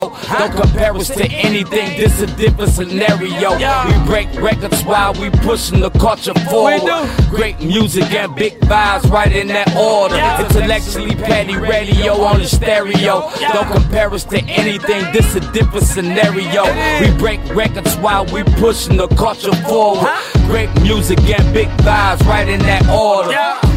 Don't compare us to anything, this a different scenario. We break records while we pushing the culture forward. Great music and big vibes right in that order. Intellectually petty radio on the stereo. Don't compare us to anything, this a different scenario. We break records while we pushing the culture forward. Great music and big vibes right in that order.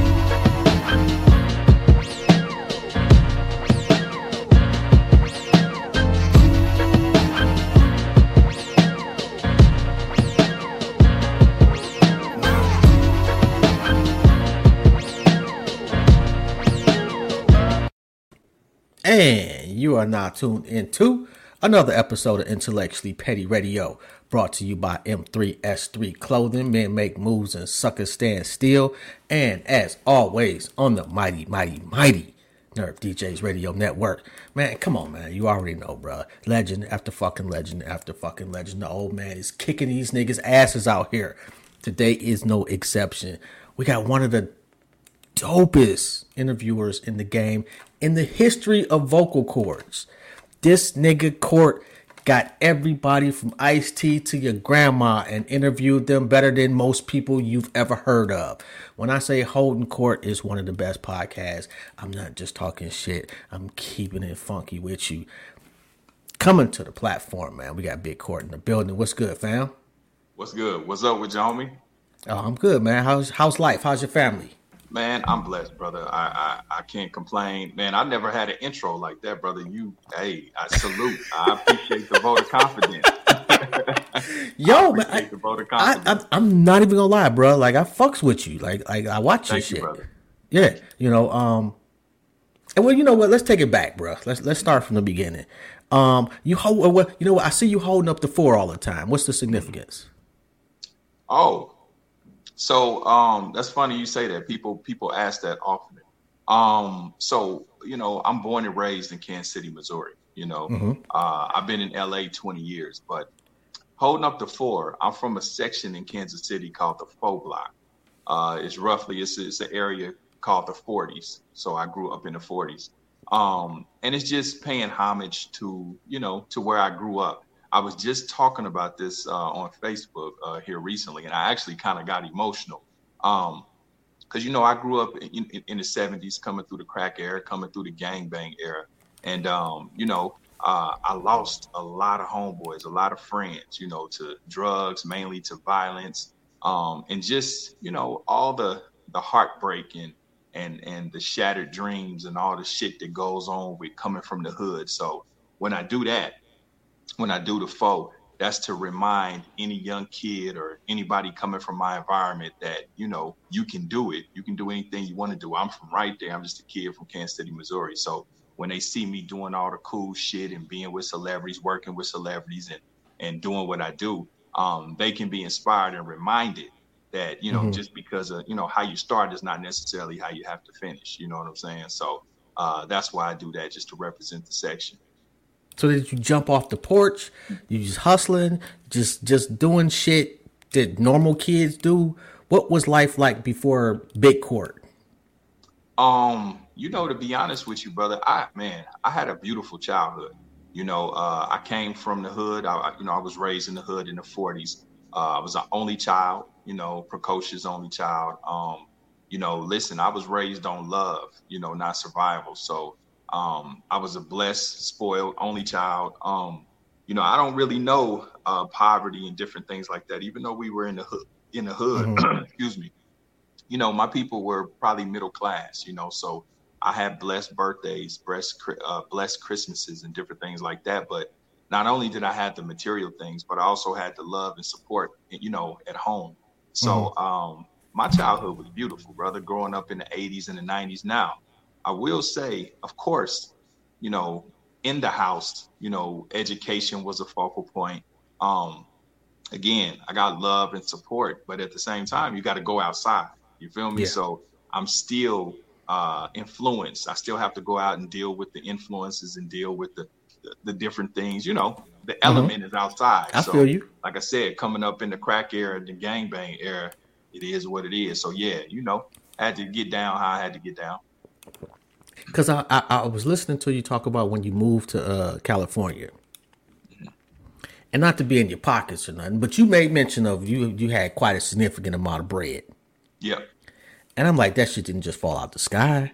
And you are now tuned into another episode of Intellectually Petty Radio, brought to you by M3S3 Clothing. Men make moves and suckers stand still. And as always, on the mighty, mighty, mighty Nerve DJs Radio Network. Man, come on, man. You already know, bro. Legend after fucking legend after fucking legend. The old man is kicking these niggas' asses out here. Today is no exception. We got one of the dopest interviewers in the game in the history of vocal cords. This nigga Court got everybody from Ice T to your grandma and interviewed them better than most people you've ever heard of. When I say Holding Court is one of the best podcasts, I'm not just talking shit. I'm keeping it funky with you. Coming to the platform, man. We got Big Court in the building. What's good, fam? What's good? What's up with you, homie? Oh, I'm good, man. How's how's life? How's your family? Man, I'm blessed, brother. I, I I can't complain. Man, I never had an intro like that, brother. You, hey, I salute. I appreciate the vote of confidence. Yo, man, I, I, I, am not even gonna lie, bro. Like I fucks with you. Like, like I watch Thank your you, shit. brother. Yeah, you know. Um, and well, you know what? Let's take it back, bro. Let's let's start from the beginning. Um, you hold. Well, you know what? I see you holding up the four all the time. What's the significance? Oh, so um, that's funny you say that. People people ask that often. Um, so you know, I'm born and raised in Kansas City, Missouri. You know, Mhm. uh, I've been in LA 20 years, but holding up the four, I'm from a section in Kansas City called the Faux Block. Uh, it's roughly it's, it's an area called the 40s. So I grew up in the 40s, um, and it's just paying homage to you know to where I grew up. I was just talking about this uh, on Facebook uh, here recently, and I actually kind of got emotional. Um, because you know I grew up in, in, in the '70s, coming through the crack era, coming through the gangbang era, and um, you know uh, I lost a lot of homeboys, a lot of friends, you know, to drugs, mainly to violence, um, and just you know all the the heartbreak and and and the shattered dreams and all the shit that goes on with coming from the hood. So when I do that, when I do the foe, that's to remind any young kid or anybody coming from my environment that you know you can do it. You can do anything you want to do. I'm from right there. I'm just a kid from Kansas City, Missouri. So when they see me doing all the cool shit and being with celebrities, working with celebrities, and and doing what I do, um, they can be inspired and reminded that you know Mhm. just because of you know how you start is not necessarily how you have to finish. You know what I'm saying? So uh, that's why I do that, just to represent the section. So did you jump off the porch? You just hustling, just just doing shit that normal kids do. What was life like before Big Court? Um, you know, to be honest with you, brother, I man, I had a beautiful childhood. You know, uh, I came from the hood. I, I- you know, I was raised in the hood in the '40s. Uh, I was an only child. You know, precocious only child. Um, you know, listen, I was raised on love. You know, not survival. So, um, I was a blessed, spoiled only child. Um, you know, I don't really know uh, poverty and different things like that. Even though we were in the hood, in the hood, excuse me you know, my people were probably middle class, you know, so I had blessed birthdays, blessed, uh, blessed Christmases and different things like that. But not only did I have the material things, but I also had the love and support, you know, at home. So um, my childhood was beautiful, brother, growing up in the 80s and the 90s. Now, I will say, of course, you know, in the house, you know, education was a focal point. Um, again, I got love and support, but at the same time, you got to go outside. You feel me? Yeah. So I'm still uh, influenced. I still have to go out and deal with the influences and deal with the the, the different things. You know, the element is outside. I so, feel you. Like I said, coming up in the crack era, the gangbang era, it is what it is. So yeah, you know, I had to get down how I had to get down. Because I, I, I was listening to you talk about when you moved to uh, California, and not to be in your pockets or nothing, but you made mention of you you had quite a significant amount of bread, Yep. and I'm like that shit didn't just fall out the sky.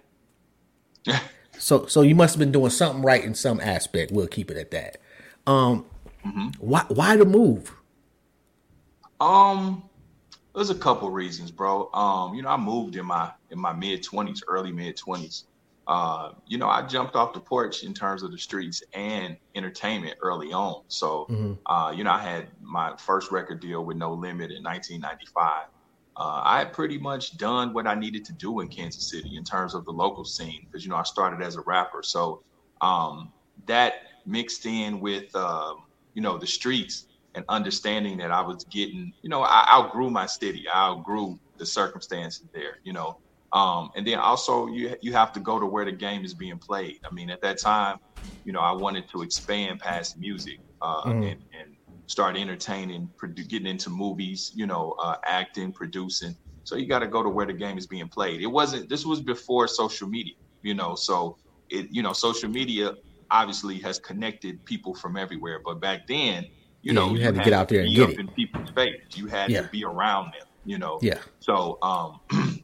Yeah. So so you must have been doing something right in some aspect. We'll keep it at that. Um, why why the move? Um, there's a couple reasons, bro. Um, you know, I moved in my in my mid twenties, early mid twenties. Uh, you know, I jumped off the porch in terms of the streets and entertainment early on. So, uh, you know, I had my first record deal with No Limit in 1995. Uh, I had pretty much done what I needed to do in Kansas City in terms of the local scene because you know I started as a rapper. So um, that mixed in with um, you know the streets and understanding that I was getting, you know, I outgrew my city, I outgrew the circumstances there, you know. Um, and then also you you have to go to where the game is being played. I mean, at that time, you know, I wanted to expand past music uh, and, and start entertaining, produ- getting into movies, you know, uh, acting, producing. So you got to go to where the game is being played. It wasn't. This was before social media, you know. So it, you know, social media obviously has connected people from everywhere. But back then, you Yeah, know, you had to get out there and get it. in people's face. You had Yeah. to be around them, you know. Yeah. So, um,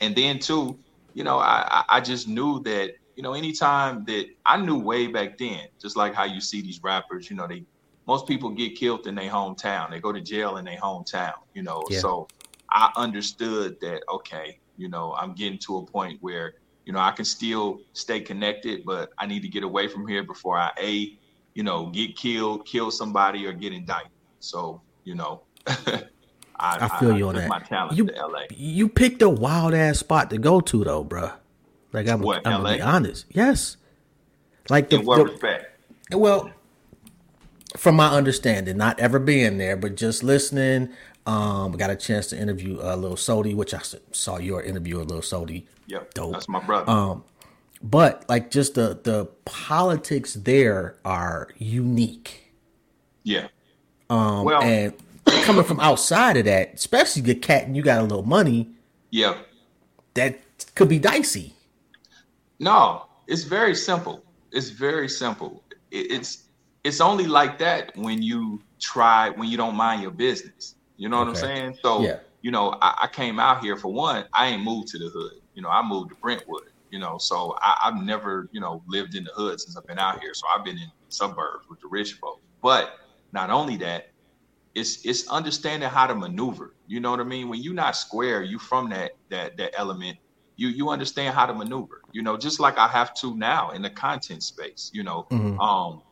and then too, you know, I, I I just knew that, you know, anytime that I knew way back then, just like how you see these rappers, you know, they most people get killed in their hometown. They go to jail in their hometown, you know. Yeah. So I understood that, okay, you know, I'm getting to a point where, you know, I can still stay connected, but I need to get away from here before I a, you know, get killed, kill somebody, or get indicted. So, you know, I, I feel you on took that. My talent You to LA. you picked a wild ass spot to go to though, bro. Like I'm, What, I'm gonna be honest. Yes. Like the, In what the- respect? well, from my understanding, not ever being there, but just listening. Um, I got a chance to interview uh, little Sodi, which I saw your interview with little Sodi. Yep, Dope. that's my brother. Um, but like just the the politics there are unique. yeah. Um, Well- and coming from outside of that, especially the cat and you got a little money, Yeah. that could be dicey. No, it's very simple. It's very simple. It's it's only like that when you try when you don't mind your business. You know what I'm saying? So Yeah. you know, I, I came out here for one. I ain't moved to the hood. You know, I moved to Brentwood. You know, so I, I've never you know lived in the hood since I've been out here. So I've been in suburbs with the rich folk. But not only that, it's it's understanding how to maneuver. You know what I mean? When you're not square, you from that that that element. You you understand how to maneuver. You know, just like I have to now in the content space. You know, Mhm. um,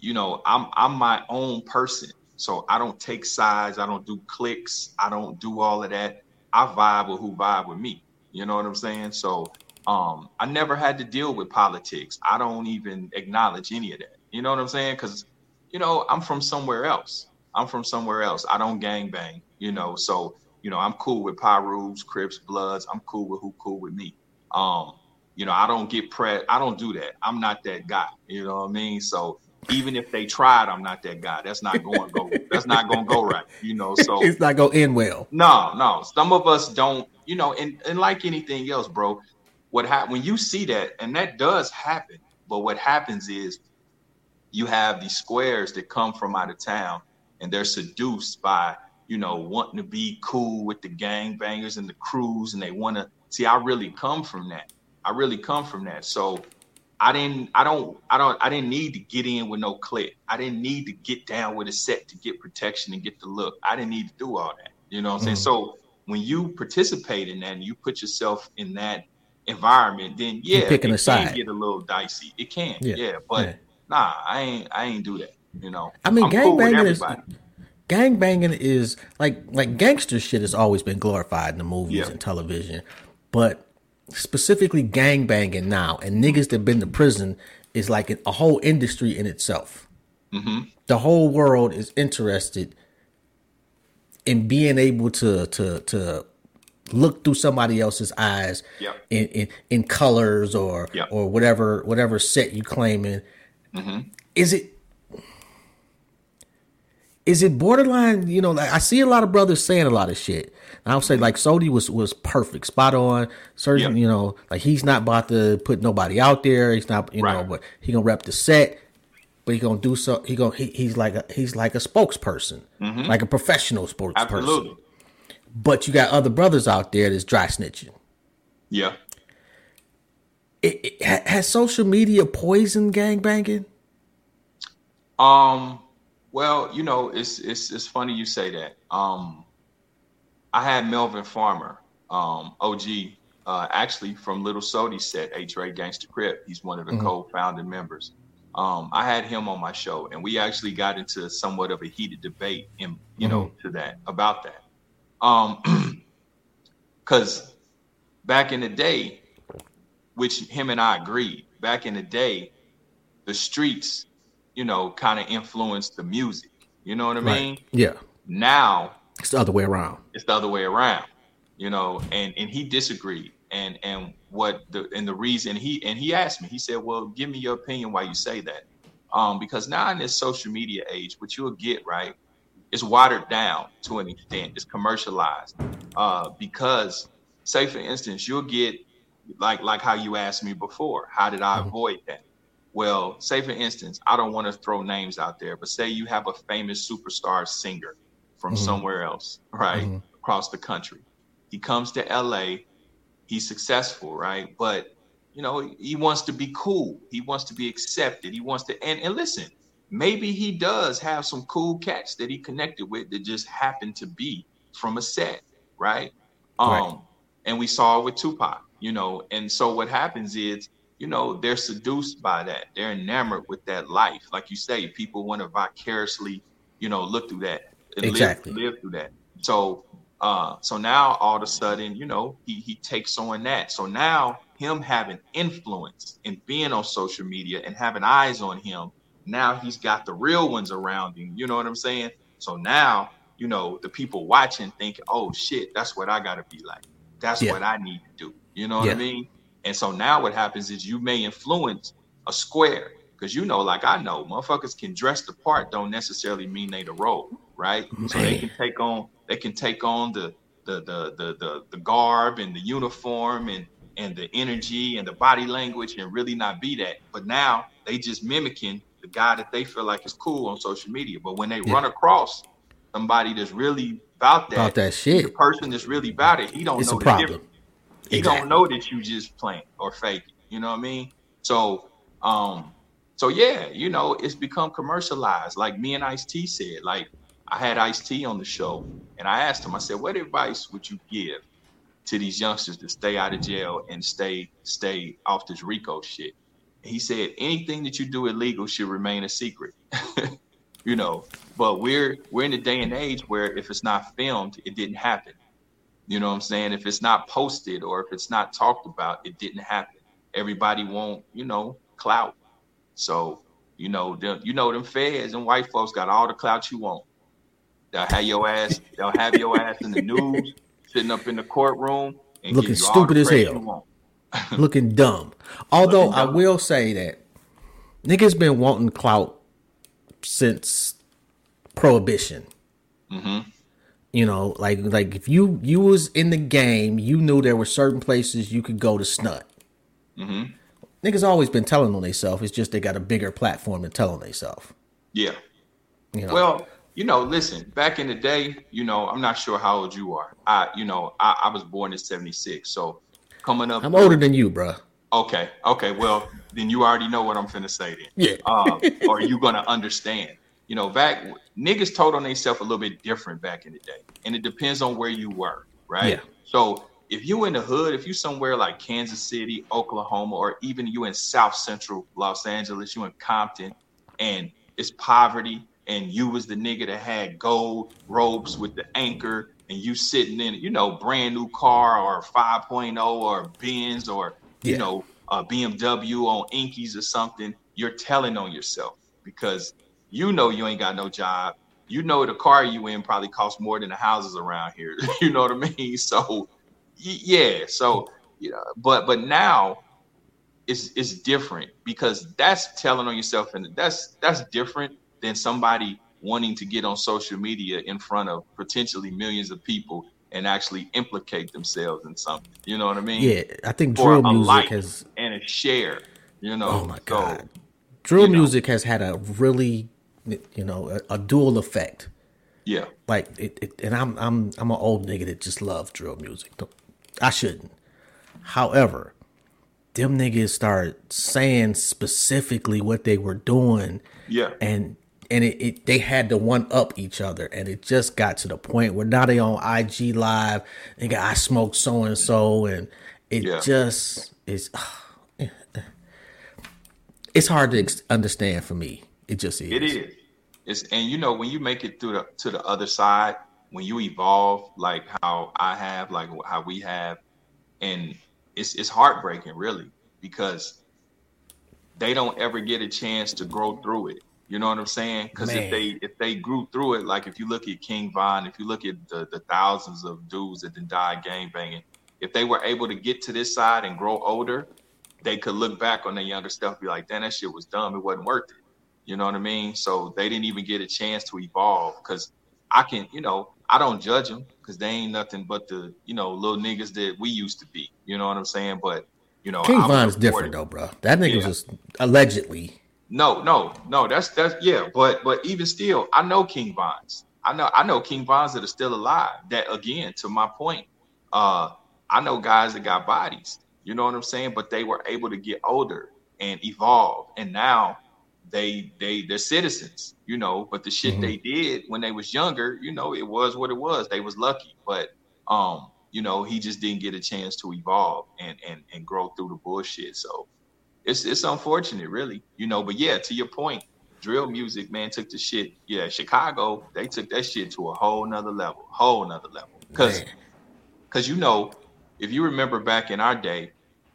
you know, I'm I'm my own person, so I don't take sides. I don't do clicks. I don't do all of that. I vibe with who vibe with me. You know what I'm saying? So um, I never had to deal with politics. I don't even acknowledge any of that. You know what I'm saying? Because you know, I'm from somewhere else. I'm from somewhere else. I don't gang bang, you know. So, you know, I'm cool with Pirus, Crips, Bloods. I'm cool with who cool with me. Um, you know, I don't get pre I don't do that. I'm not that guy. You know what I mean? So even if they tried, I'm not that guy. That's not going to go. That's not going to go right. You know. So It's not gonna end well. no, no. Some of us don't, you know, and, and like anything else, bro, what hap- when you see that, and that does happen, but what happens is you have these squares that come from out of town and they're seduced by, you know, wanting to be cool with the gangbangers and the crews, and they want to see I really come from that. I really come from that. So I didn't I don't I don't I didn't need to get in with no clip. I didn't need to get down with a set to get protection and get the look. I didn't need to do all that. You know what I'm saying? Mhm. So when you participate in that and you put yourself in that environment, then yeah, picking it a side. can get a little dicey. It can, Yeah. yeah. But Yeah. nah, I ain't I ain't do that. You know. I mean, I'm cool with gangbanging is everybody. gangbanging is like like gangster shit has always been glorified in the movies Yeah. and television, but specifically gangbanging now and niggas that been to prison is like a whole industry in itself. hmm The whole world is interested in being able to to to look through somebody else's eyes Yep. in, in in colors or Yep. or whatever whatever set you claiming. hmm Is it is it borderline? You know, like I see a lot of brothers saying a lot of shit. And I would say like Sodi was was perfect, spot on. Certain, Yeah. you know, like he's not about to put nobody out there. He's not, you know, Right. but he gonna rep the set. But he gonna do so. He gonna he, he's like a he's like a spokesperson, like a professional spokesperson. Mm-hmm. Absolutely. But you got other brothers out there that's dry snitching. Yeah. It, it, has social media poisoned gang banging? Um, well, you know, it's it's it's funny you say that. Um, I had Melvin Farmer, um, OG, uh, actually from Little Sodi set, Eight Tray Gangster Crip. He's one of the co-founding members. Um, I had him on my show, and we actually got into somewhat of a heated debate, in you know, to that about that. Um, because back in the day, which him and I agreed, back in the day, the streets, you know, kind of influenced the music. You know what I mean? Right. Yeah, Now it's the other way around. it's the other way around. You know, and and he disagreed. And and what the and the reason he and he asked me, he said, "Well, give me your opinion why you say that." Um, because now in this social media age, what you'll get right is watered down to an extent. It's commercialized. Uh, because, say for instance, you'll get like like how you asked me before. How did I mm-hmm. avoid that? Well, say for instance, I don't want to throw names out there, but say you have a famous superstar singer from mm-hmm. somewhere else, right? Mm-hmm. Across the country. He comes to LA, he's successful, right? But you know, he wants to be cool. He wants to be accepted. He wants to and, and listen, maybe he does have some cool cats that he connected with that just happened to be from a set, right? Um Right. and we saw it with Tupac, you know, and so what happens is you know they're seduced by that they're enamored with that life like you say people want to vicariously you know look through that and Exactly. live, live through that so uh so now all of a sudden you know he he takes on that so now him having influence and being on social media and having eyes on him now he's got the real ones around him you know what i'm saying so now you know the people watching thinking oh shit that's what i gotta be like that's Yeah. what i need to do you know what Yeah. i mean and so now what happens is you may influence a square because you know, like I know, motherfuckers can dress the part don't necessarily mean they the role, right? Mm-hmm. So they can take on they can take on the the the the the, the garb and the uniform and and the energy and the body language and really not be that. But now they just mimicking the guy that they feel like is cool on social media. But when they Yeah. run across somebody that's really about that, About that the shit, person that's really about it, he don't it's know the problem. difference he Exactly. don't know that you just playing or faking. You know what I mean? So, um, so yeah, you know, it's become commercialized. Like me and Ice T said, like I had Ice T on the show, and I asked him, I said, what advice would you give to these youngsters to stay out of jail and stay stay off this RICO shit? He said, anything that you do illegal should remain a secret. you know, but we're we're in a day and age where if it's not filmed, it didn't happen. You know what I'm saying? If it's not posted or if it's not talked about, it didn't happen. Everybody won't, you know, clout. So, you know, them, you know, them feds and white folks got all the clout you want. They'll have your ass, they'll have your ass in the news, sitting up in the courtroom and Looking give you all stupid as hell. Looking dumb. Although Looking I will say that niggas been wanting clout since prohibition. Mhm. You know, like like if you you was in the game, you knew there were certain places you could go to snut. Mhm. Niggas always been telling on themselves. It's just they got a bigger platform to tell on themselves. Yeah. You know, Well, you know, listen, back in the day, you know, I'm not sure how old you are. I, you know, I, I was born in 76. So coming up I'm older than you, bruh. Okay. Okay. Well, then you already know what I'm finna say then. Yeah. uh, or you gonna understand. You know, back niggas told on themselves a little bit different back in the day, and it depends on where you were, right? Yeah. So if you in the hood, if you somewhere like Kansas City, Oklahoma, or even you in South Central Los Angeles, you in Compton, and it's poverty, and you was the nigga that had gold ropes with the anchor, and you sitting in, you know, brand new car or 5.0 or Benz or you Yeah. know, a BMW on Inkies or something, you're telling on yourself because you know you ain't got no job. You know the car you in probably costs more than the houses around here. you know what I mean? So yeah, so you know, but but now it's it's different because that's telling on yourself and that's that's different than somebody wanting to get on social media in front of potentially millions of people and actually implicate themselves in something. You know what I mean? Yeah, I think drill music like has and a share. You know? Oh my So, god, drill you know. music has had a really, you know, a, a dual effect. yeah, Like it, it, and I'm I'm I'm an old nigga that just love drill music. I shouldn't. However, them niggas start saying specifically what they were doing, yeah, and and it, it they had to one up each other, and it just got to the point where now they on IG live. Nigga, I smoke so and so, and it Yeah. just is. Eh. It's hard to ex- understand for me. It just is. it is. It's and you know when you make it through the to the other side, when you evolve like how I have, like how we have, and it's it's heartbreaking really because they don't ever get a chance to grow through it. You know what I'm saying? Because if they if they grew through it, like if you look at King Von, if you look at the, the thousands of dudes that then died gang banging, if they were able to get to this side and grow older, they could look back on their younger stuff, and be like, "Damn, that shit was dumb. It wasn't worth it." You know what I mean? So they didn't even get a chance to evolve because I can, you know, I don't judge them because they ain't nothing but the, you know, little niggas that we used to be. You know what I'm saying? But you know, King I was Von is supportive. different though, bro. That nigga was Yeah. just allegedly. No, no, no. That's that's yeah. But but even still, I know King Vons. I know I know King Vons that are still alive. That again, to my point, uh, I know guys that got bodies. You know what I'm saying? But they were able to get older and evolve, and now they they they're citizens. You know, but the shit Mhm. they did when they was younger, you know, it was what it was. They was lucky, but um, you know, he just didn't get a chance to evolve and and and grow through the bullshit. So it's it's unfortunate, really, you know. But yeah, to your point, drill music, man, took the shit. Yeah, Chicago, they took that shit to a whole nother level, whole nother level. Because, because you know, if you remember back in our day,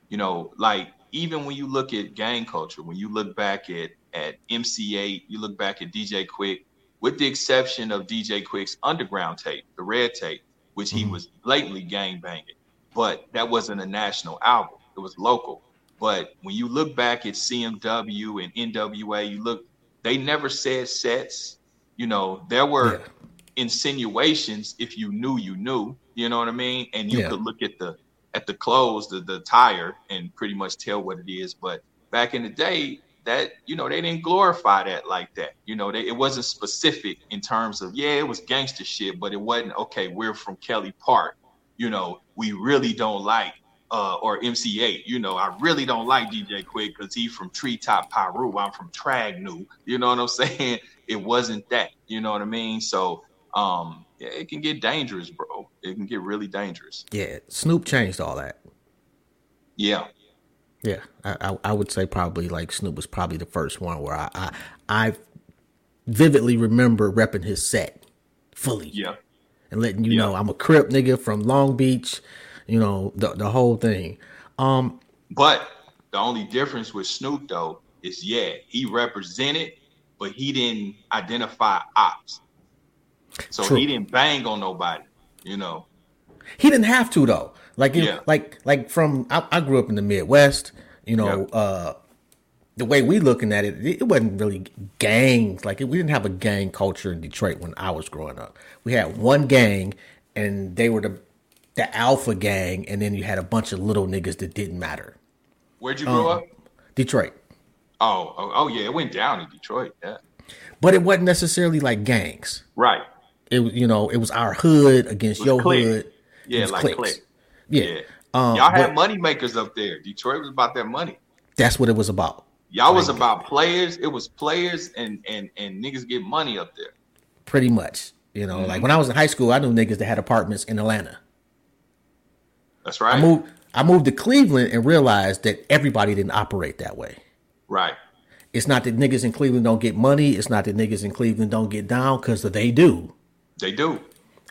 you know, like even when you look at gang culture, when you look back at at MC Eiht, you look back at DJ Quik, with the exception of DJ Quik's underground tape, the red tape, which he Mhm. was blatantly gang banging, but that wasn't a national album; it was local. But when you look back at CMW and NWA, you look, they never said sets. You know, there were Yeah. insinuations if you knew you knew. You know what I mean? And you Yeah. could look at the at the clothes, the the tire, and pretty much tell what it is. But back in the day, that you know they didn't glorify that like that. You know, they, it wasn't specific in terms of yeah, it was gangster shit, but it wasn't okay. We're from Kelly Park. You know, we really don't like uh, or MC Eiht. You know, I really don't like DJ Quik because he's from Tree Top Piru. I'm from Tragniew. You know what I'm saying? It wasn't that. You know what I mean? So, um, yeah, it can get dangerous, bro. It can get really dangerous. Yeah, Snoop changed all that. Yeah, Yeah, I, I, I would say probably like Snoop was probably the first one where I I, I vividly remember repping his set fully yeah, and letting you Yeah. know I'm a Crip nigga from Long Beach, you know the the whole thing. Um, but the only difference with Snoop though is yeah, he represented, but he didn't identify ops. So True. he didn't bang on nobody. You know. he didn't have to though. Like it, Yeah. like like from I, I grew up in the Midwest, you know. uh the way we looking at it, it wasn't really gangs. Like we didn't have a gang culture in Detroit when I was growing up. We had one gang, and they were the the alpha gang, and then you had a bunch of little niggas that didn't matter. Where'd you grow Um, up? Detroit, Oh, oh, oh, yeah, it went down in Detroit. Yeah, but it wasn't necessarily like gangs. right. It was you know it was our hood against your hood. Yeah, like clique. Yeah, Yeah. Um, Y'all had but money makers up there. Detroit was about that money. that's what it was about. Y'all was about players. It was players and and and niggas get money up there. pretty much. You know, Mm-hmm. like when I was in high school, I knew niggas that had apartments in Atlanta. That's I right. moved I moved to Cleveland and realized that everybody didn't operate that way. Right. It's not that niggas in Cleveland don't get money. It's not that niggas in Cleveland don't get down because they do. They do.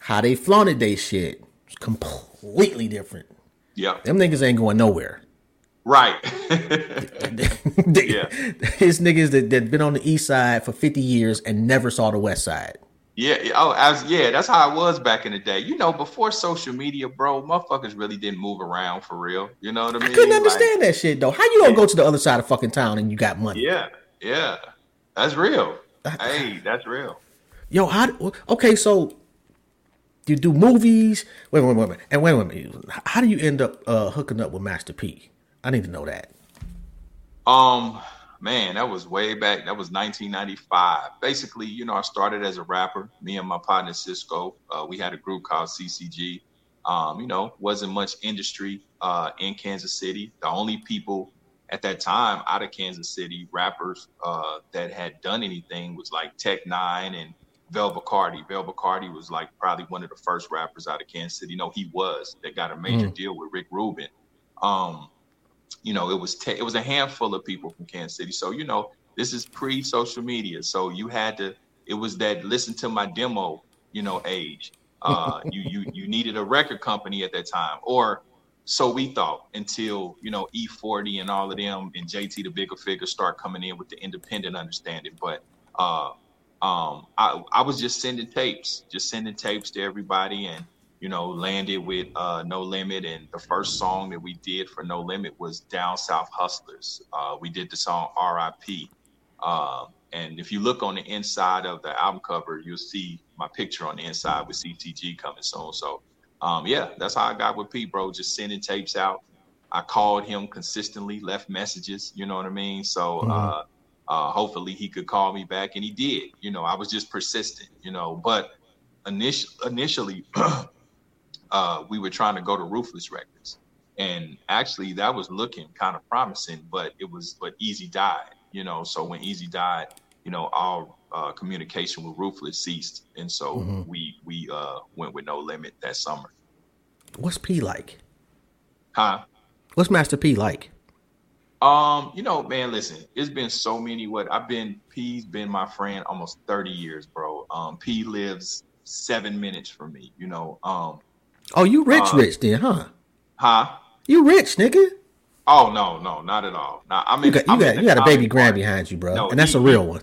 How they flaunted they shit is completely different. Yeah. Them niggas ain't going nowhere. Right. They- Yeah. It's niggas that, that been on the east side for 50 years and never saw the west side. Yeah. yeah, Oh, as yeah, that's how it was back in the day. You know, before social media, bro, motherfuckers really didn't move around for real. You know what I mean? I couldn't Like, understand that shit though. How you gonna go to the other side of fucking town and you got money? yeah. Yeah. That's real. hey, that's real. Yo, how? Okay, so you do movies. Wait, wait, wait, wait, and wait, wait, wait. How do you end up uh, hooking up with Master P? I need to know that. Um, man, that was way back. That was 1995. Basically, you know, I started as a rapper. Me and my partner Cisco, uh, we had a group called CCG. Um, you know, wasn't much industry uh, in Kansas City. The only people at that time out of Kansas City rappers uh, that had done anything was like Tech N9ne and Vel Bacardi. Vel Bacardi was like probably one of the first rappers out of Kansas City. No, he was that got a major mm. deal with Rick Rubin. Um, you know, it was te- it was a handful of people from Kansas City. So you know, this is pre-social media, so you had to. It was that listen to my demo, you know, age. Uh, you you you needed a record company at that time, or so we thought until you know E40 and all of them and JT the Bigga Figga start coming in with the independent understanding. But uh, um, I I was just sending tapes, just sending tapes to everybody, and you know landed with uh, No Limit. And the first song that we did for No Limit was Down South Hustlers. Uh, we did the song R.I.P. Uh, and if you look on the inside of the album cover, you'll see my picture on the inside with CTG coming soon. So um, yeah, that's how I got with Pete, bro. Just sending tapes out. I called him consistently, left messages. You know what I mean? So mm-hmm. uh, uh, hopefully he could call me back, and he did. You know, I was just persistent. You know, but initially, initially, uh, we were trying to go to Ruthless Records, and actually that was looking kind of promising, but it was but Eazy died. You know, so when Eazy died, you know, all uh, communication with Ruthless ceased, and so mm-hmm. we we uh, went with No Limit that summer. What's P like? Huh? What's Master P like? Um, you know, man, listen, it's been so many what I've been P's been my friend almost 30 years, bro. Um, P lives seven minutes from me, you know. Um Oh, you rich um, rich then, huh? Huh? You rich, nigga. Oh no, no, not at all. Now I mean you got you got, you got a baby grand behind you, bro. No, and that's he, a real one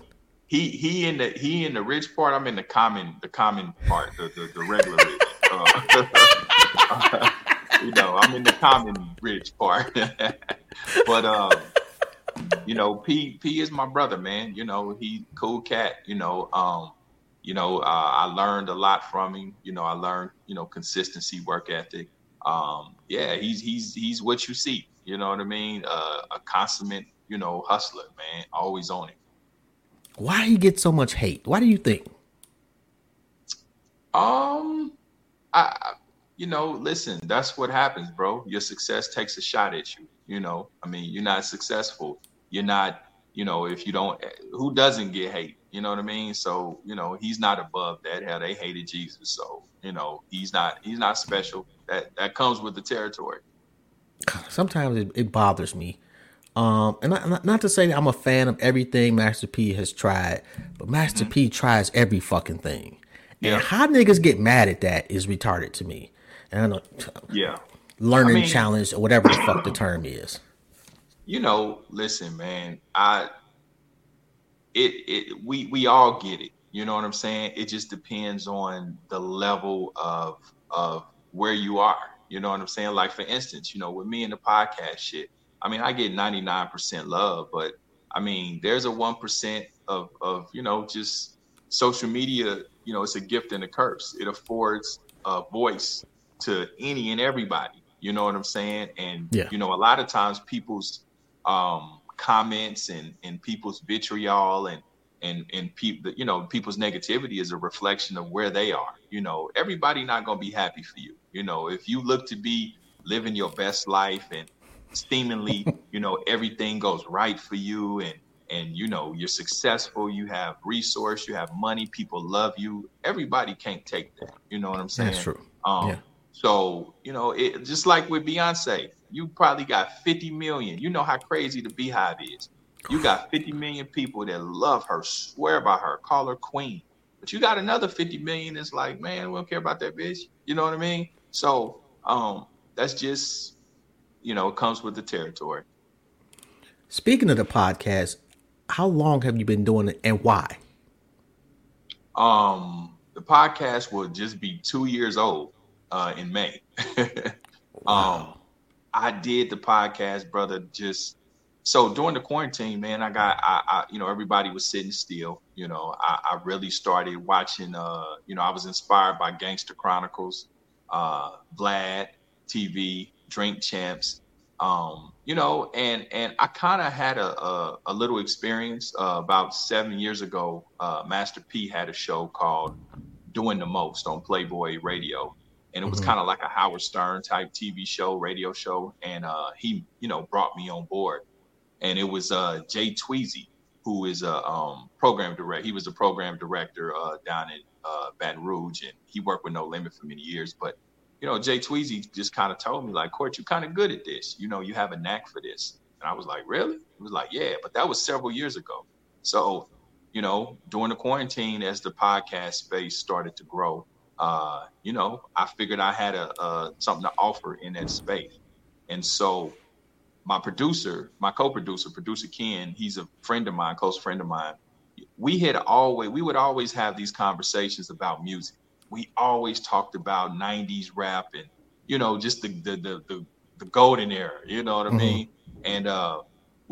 he he in the he in the rich part. I'm in the common the common part, the the, the regular rich. Uh, you know, I'm in the common rich part. but um, you know, P P is my brother, man. You know, he cool cat. You know, um, you know, uh, I learned a lot from him. You know, I learned you know consistency, work ethic. Um, yeah, he's he's he's what you see. You know what I mean? Uh, a consummate, you know, hustler, man. Always on it. Why he get so much hate? Why do you think? Um, I, you know, listen, that's what happens, bro. Your success takes a shot at you. You know, I mean, you're not successful. You're not, you know, if you don't, who doesn't get hate? You know what I mean? So, you know, he's not above that. How they hated Jesus, so you know, he's not, he's not special. That that comes with the territory. Sometimes it, it bothers me um, and not, not to say I'm a fan of everything Master P has tried, but Master. P tries every fucking thing. Yeah. And how niggas get mad at that is retarded to me. And I don't know, yeah, learning I mean, challenge or whatever the fuck the term is. You know, listen, man, I it it we we all get it. You know what I'm saying? It just depends on the level of of where you are. You know what I'm saying? Like for instance, you know, with me and the podcast shit I mean, I get 99% love, but I mean, there's a 1% of, of, you know, just social media, you know, it's a gift and a curse. It affords a voice to any and everybody. You know what I'm saying? And, yeah. you know, a lot of times people's um, comments and, and people's vitriol and, and, and people, you know, people's negativity is a reflection of where they are. You know, everybody not going to be happy for you. You know, if you look to be living your best life and, seemingly, you know, everything goes right for you and and you know you're successful, you have resource, you have money, people love you. Everybody can't take that. You know what I'm saying? That's true. Um, yeah. So you know, it just like with Beyonce, you probably got 50 million. You know how crazy the BeyHive is. You got 50 million people that love her, swear by her, call her queen. But you got another 50 million that's like, man, we don't care about that bitch. You know what I mean? So um, that's just you know, it comes with the territory. Speaking of the podcast, how long have you been doing it and why? Um, the podcast will just be two years old uh, in May. wow. Um, I did the podcast, brother, just so during the quarantine, man, I got, I, I, you know, everybody was sitting still. You know, I, I really started watching. Uh, you know, I was inspired by Gangster Chronicles, uh, Vlad TV, Drink Champs. Um, you know, and and I kind of had a, a, a little experience uh, about seven years ago. Uh, Master P had a show called Doing the Most on Playboy Radio, and it was mm-hmm. kind of like a Howard Stern type TV show, radio show. And uh, he, you know, brought me on board and it was uh, Jay Tweezy, who is a um, program director. He was a program director uh, down in uh, Baton Rouge, and he worked with No Limit for many years. But you know, Jay Tweezy just kind of told me like, "Court, you're kind of good at this. You know, you have a knack for this." And I was like, "Really?" He was like, "Yeah," but that was several years ago. So, you know, during the quarantine, as the podcast space started to grow, uh, you know, I figured I had a, a something to offer in that space, and so my producer, my co-producer, producer Ken, he's a friend of mine, close friend of mine. We had always, we would always have these conversations about music. We always talked about '90s rap and you know just the the the the, the golden era. You know what I mm-hmm. mean? And uh,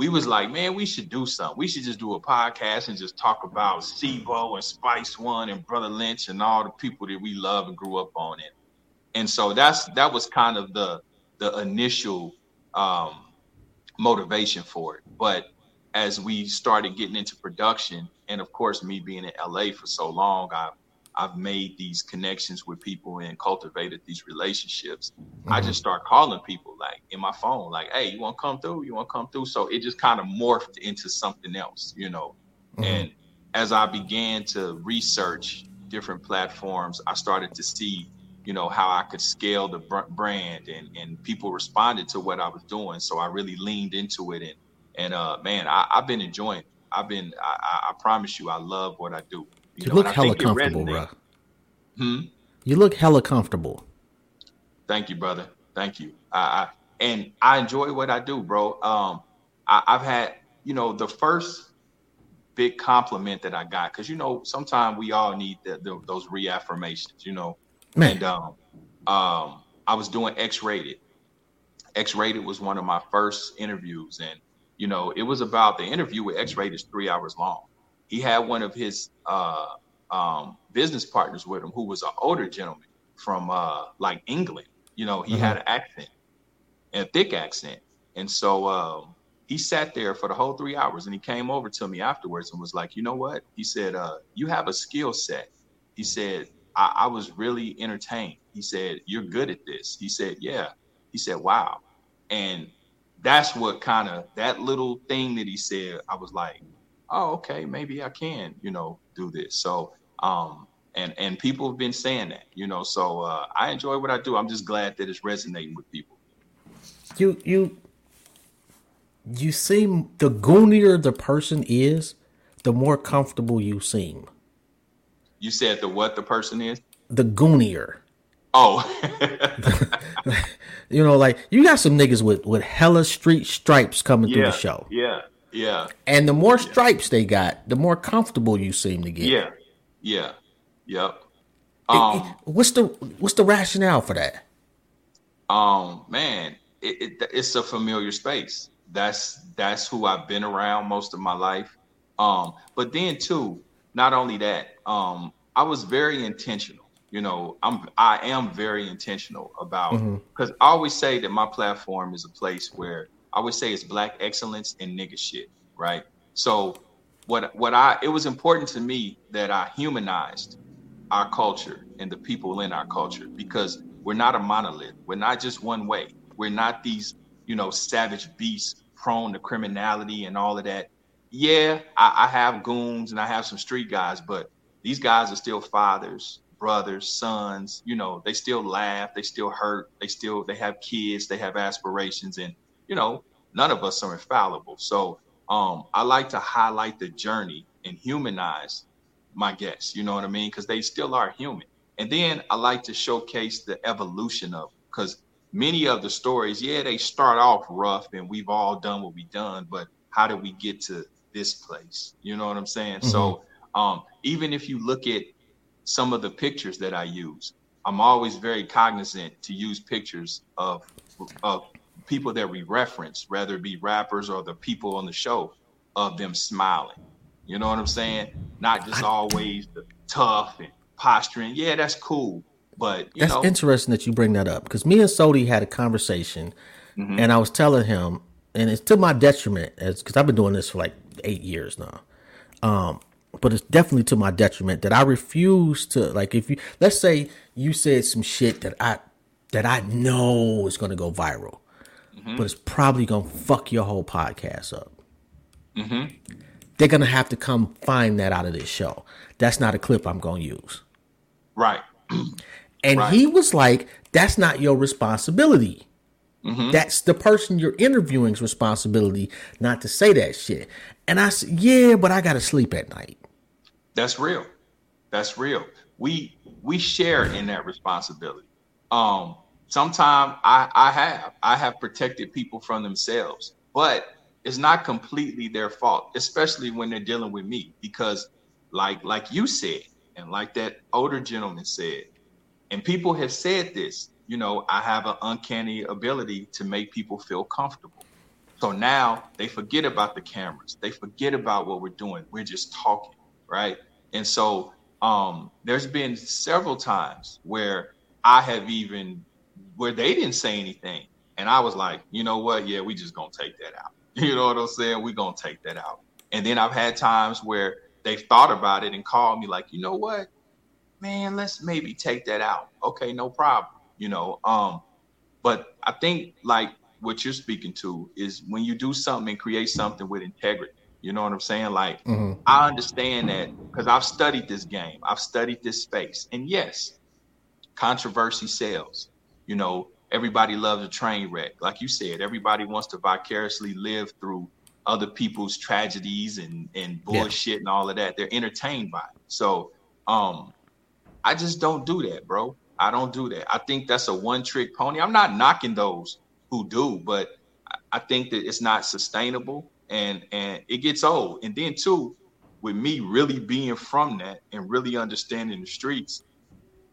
we was like, man, we should do something. We should just do a podcast and just talk about C-Bo and Spice One and Brotha Lynch and all the people that we love and grew up on it. And so that's that was kind of the the initial um, motivation for it. But as we started getting into production, and of course, me being in LA for so long, I've I've made these connections with people and cultivated these relationships. Mm-hmm. I just start calling people like in my phone, like, "Hey, you want to come through? You want to come through?" So it just kind of morphed into something else, you know. Mm-hmm. And as I began to research different platforms, I started to see you know how I could scale the brand and and people responded to what I was doing so I really leaned into it and and uh man I, have been enjoying it. I've been I, I, promise you I love what I do you, you know, look hella comfortable bro hmm? You look hella comfortable. Thank you brother. Thank you. I, I and I enjoy what I do bro. Um I, I've had you know the first big compliment that I got because you know sometimes we all need the, the, those reaffirmations you know? Man. And um, um, I was doing X-Raided. X Rated was one of my first interviews, and you know, it was about the interview with X-Raided is three hours long. He had one of his uh, um, business partners with him, who was an older gentleman from uh, like England. You know, he mm-hmm. had an accent, and a thick accent, and so um, he sat there for the whole three hours, and he came over to me afterwards and was like, "You know what?" He said, uh, "You have a skill set." He said, I, I was really entertained. He said, You're good at this. He said, Yeah. He said, Wow. And that's what kind of that little thing that he said, I was like, Oh, okay, maybe I can, you know, do this. So um and and people have been saying that, you know. So uh, I enjoy what I do. I'm just glad that it's resonating with people. You you you seem the goonier the person is, the more comfortable you seem. You said the what the person is? The goonier. Oh. you know, like you got some niggas with with hella street stripes coming yeah, through the show. Yeah. Yeah. And the more stripes they got, the more comfortable you seem to get. Yeah. Yeah. Yep. Um, it, it, what's the what's the rationale for that? Um, man, it, it's a familiar space. That's that's who I've been around most of my life. Um, but then too, not only that, um, I was very intentional. You know, I'm I am very intentional about because mm-hmm. I always say that my platform is a place where I would say it's black excellence and nigga shit, right? So what what I it was important to me that I humanized our culture and the people in our culture because we're not a monolith. We're not just one way. We're not these, you know, savage beasts prone to criminality and all of that yeah, I, I have goons and I have some street guys, but these guys are still fathers, brothers, sons. You know, they still laugh, they still hurt, they still they have kids, they have aspirations, and you know, none of us are infallible. So um, I like to highlight the journey and humanize my guests. You know what I mean? Because they still are human. And then I like to showcase the evolution of because many of the stories, yeah, they start off rough and we've all done what we've done, but how did we get to this place. You know what I'm saying? Mm-hmm. So um, even if you look at some of the pictures that I use, I'm always very cognizant to use pictures of of people that we reference, whether it be rappers or the people on the show, of them smiling. You know what I'm saying? Not just always the tough and posturing. Yeah, that's cool. But that's know. interesting that you bring that up because me and Sodi had a conversation, mm-hmm. and I was telling him, and it's to my detriment, because I've been doing this for like eight years now. Um, but it's definitely to my detriment that I refuse to like if you let's say you said some shit that I that I know is going to go viral, mm-hmm. but it's probably going to fuck your whole podcast up. Mm-hmm. They're going to have to come find that out of this show. That's not a clip I'm going to use. Right. and right. he was like, "That's not your responsibility." Mm-hmm. That's the person you're interviewing's responsibility not to say that shit. And I said, yeah, but I got to sleep at night. That's real. That's real. We we share in that responsibility. Um, sometimes I I have I have protected people from themselves, but it's not completely their fault, especially when they're dealing with me, because like like you said, and like that older gentleman said, and people have said this, you know, I have an uncanny ability to make people feel comfortable. So now they forget about the cameras. They forget about what we're doing. We're just talking, right? And so um, there's been several times where I have even where they didn't say anything, and I was like, you know what? Yeah, we just gonna take that out. You know what I'm saying? We gonna take that out. And then I've had times where they've thought about it and called me like, you know what, man, let's maybe take that out. Okay, no problem you know. Um, but I think like what you're speaking to is when you do something and create something with integrity. You know what I'm saying? Like mm-hmm. I understand that because I've studied this game, I've studied this space, and yes, controversy sells. You know, everybody loves a train wreck, like you said. Everybody wants to vicariously live through other people's tragedies and and bullshit yeah. and all of that. They're entertained by it. So, um, I just don't do that, bro. I don't do that. I think that's a one trick pony. I'm not knocking those who do, but I think that it's not sustainable and and it gets old. And then too, with me really being from that and really understanding the streets,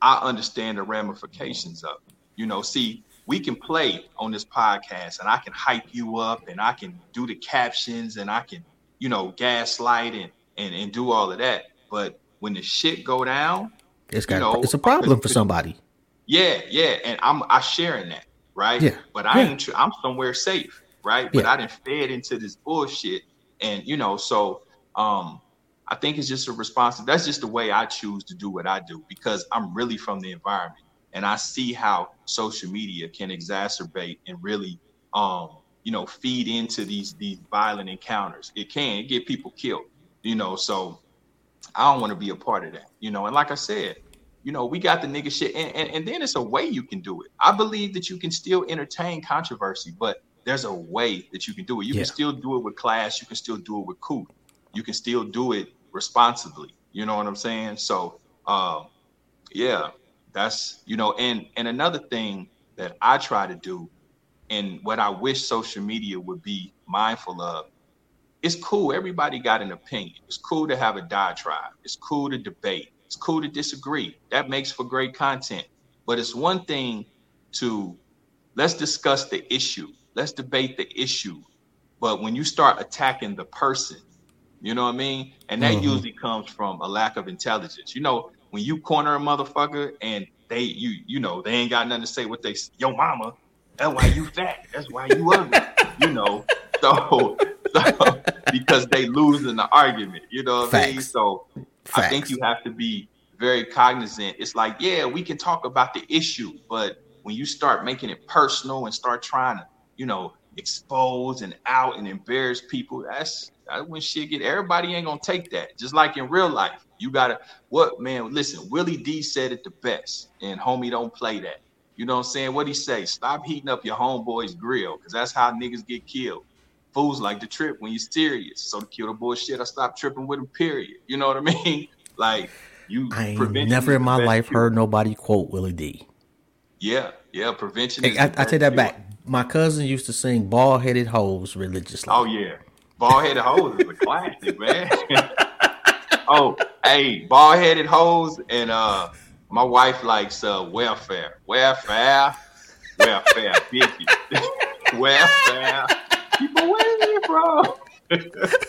I understand the ramifications of it. You know, see, we can play on this podcast and I can hype you up and I can do the captions and I can, you know, gaslight and and, and do all of that. But when the shit go down, it's got you know, it's a problem for somebody. Yeah, yeah, and I'm I sharing that, right? Yeah, but I yeah. ain't. I'm somewhere safe, right? But yeah. I didn't fed into this bullshit, and you know, so um, I think it's just a response. That's just the way I choose to do what I do because I'm really from the environment, and I see how social media can exacerbate and really, um, you know, feed into these these violent encounters. It can get people killed, you know. So I don't want to be a part of that, you know. And like I said, you know, we got the nigga shit, and, and, and then it's a way you can do it. I believe that you can still entertain controversy, but there's a way that you can do it. You yeah. can still do it with class. You can still do it with cool. You can still do it responsibly. You know what I'm saying? So, um, yeah, that's you know, and and another thing that I try to do, and what I wish social media would be mindful of it's cool. Everybody got an opinion. It's cool to have a diatribe. It's cool to debate. It's cool to disagree. That makes for great content. But it's one thing to let's discuss the issue. Let's debate the issue. But when you start attacking the person, you know what I mean? And that mm-hmm. usually comes from a lack of intelligence. You know, when you corner a motherfucker and they you you know they ain't got nothing to say what they yo mama that's why you fat that's why you ugly you know so so, because they lose in the argument. You know what Facts. I mean? So Facts. I think you have to be very cognizant. It's like, yeah, we can talk about the issue, but when you start making it personal and start trying to, you know, expose and out and embarrass people, that's, that's when shit get. Everybody ain't gonna take that. Just like in real life, you gotta. What man? Listen, Willie D said it the best, and homie, don't play that. You know what I'm saying? What he say? Stop heating up your homeboy's grill, because that's how niggas get killed fools like to trip when you're serious. So to kill the bullshit, I stop tripping with him. Period. You know what I mean? Like you. I ain't never in my life heard nobody quote Willie D. Yeah, yeah. Prevention. Hey, I, I take that back. My cousin used to sing "Bald Headed Hoes" religiously. Oh yeah, "Bald Headed Hoes" is a classic, man. oh, hey, "Bald Headed Hoes" and uh, my wife likes uh, welfare, welfare, welfare, bitches. welfare. Keep away, bro.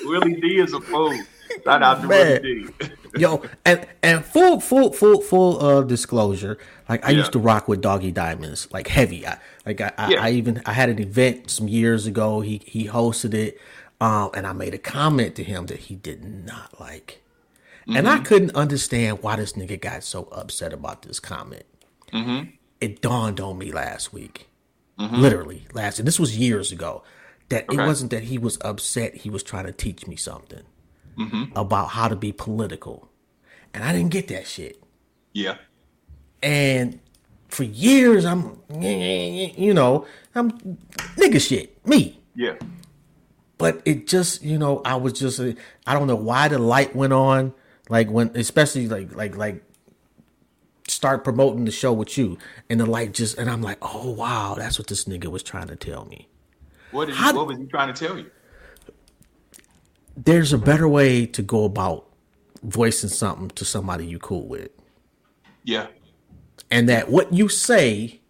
Willie D is a fool. Shout out to Willie D. Yo, and and full full full full uh disclosure, like I Yeah. used to rock with Doggy Diamonds, like heavy. I, like I, I, I even I had an event some years ago. He he hosted it, um, and I made a comment to him that he did not like, and Mm-hmm. I couldn't understand why this nigga got so upset about this comment. Mm-hmm. It dawned on me last week, literally last, and this was years ago, that it wasn't that he was upset. He was trying to teach me something Mm-hmm. about how to be political. And I didn't get that shit. Yeah. And for years, I'm, you know, I'm nigga shit, me. Yeah. But it just, you know, I was just, I don't know why the light went on. Like when, especially like, like, like, start promoting the show with you, and the light just, and I'm like, oh wow, that's what this nigga was trying to tell me. What did How- what was he trying to tell you? There's a better way to go about voicing something to somebody you cool with. Yeah. and that what you say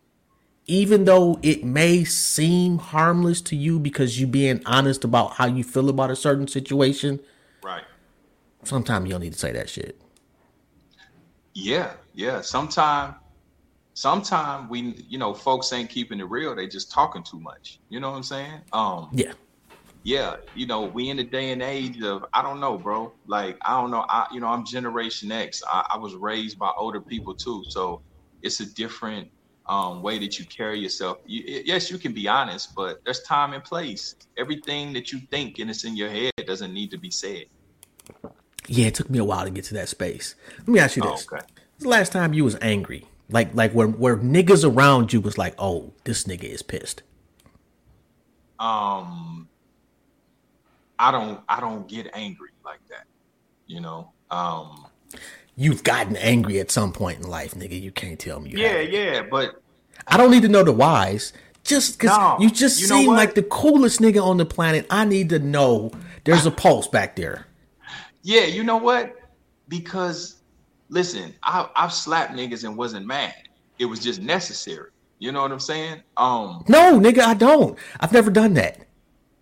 even though it may seem harmless to you because you being honest about how you feel about a certain situation Right. sometimes you don't need to say that shit Yeah. Yeah. Sometimes sometimes we, you know, folks ain't keeping it real. They just talking too much. You know what I'm saying? Um, yeah yeah, you know, we in the day and age of I don't know, bro. Like I don't know. I you know, I'm Generation X. I, I was raised by older people too, so it's a different um, way that you carry yourself. You, yes, you can be honest, but there's time and place. Everything that you think and it's in your head doesn't need to be said. yeah it took me a while to get to that space let me ask you Oh, this okay. When's the last time you was angry like like where where niggas around you was like oh this nigga is pissed Um, I don't I don't get angry like that. You know. Um, you've gotten angry at some point in life nigga you can't tell me you yeah, haven't. yeah, but i don't need to know the whys just because No, you just you seem like the coolest nigga on the planet i need to know there's a pulse back there Yeah, you know what? Because listen, I, I've slapped niggas and wasn't mad. It was just necessary. You know what I'm saying? Um. No, nigga, I don't. I've never done that.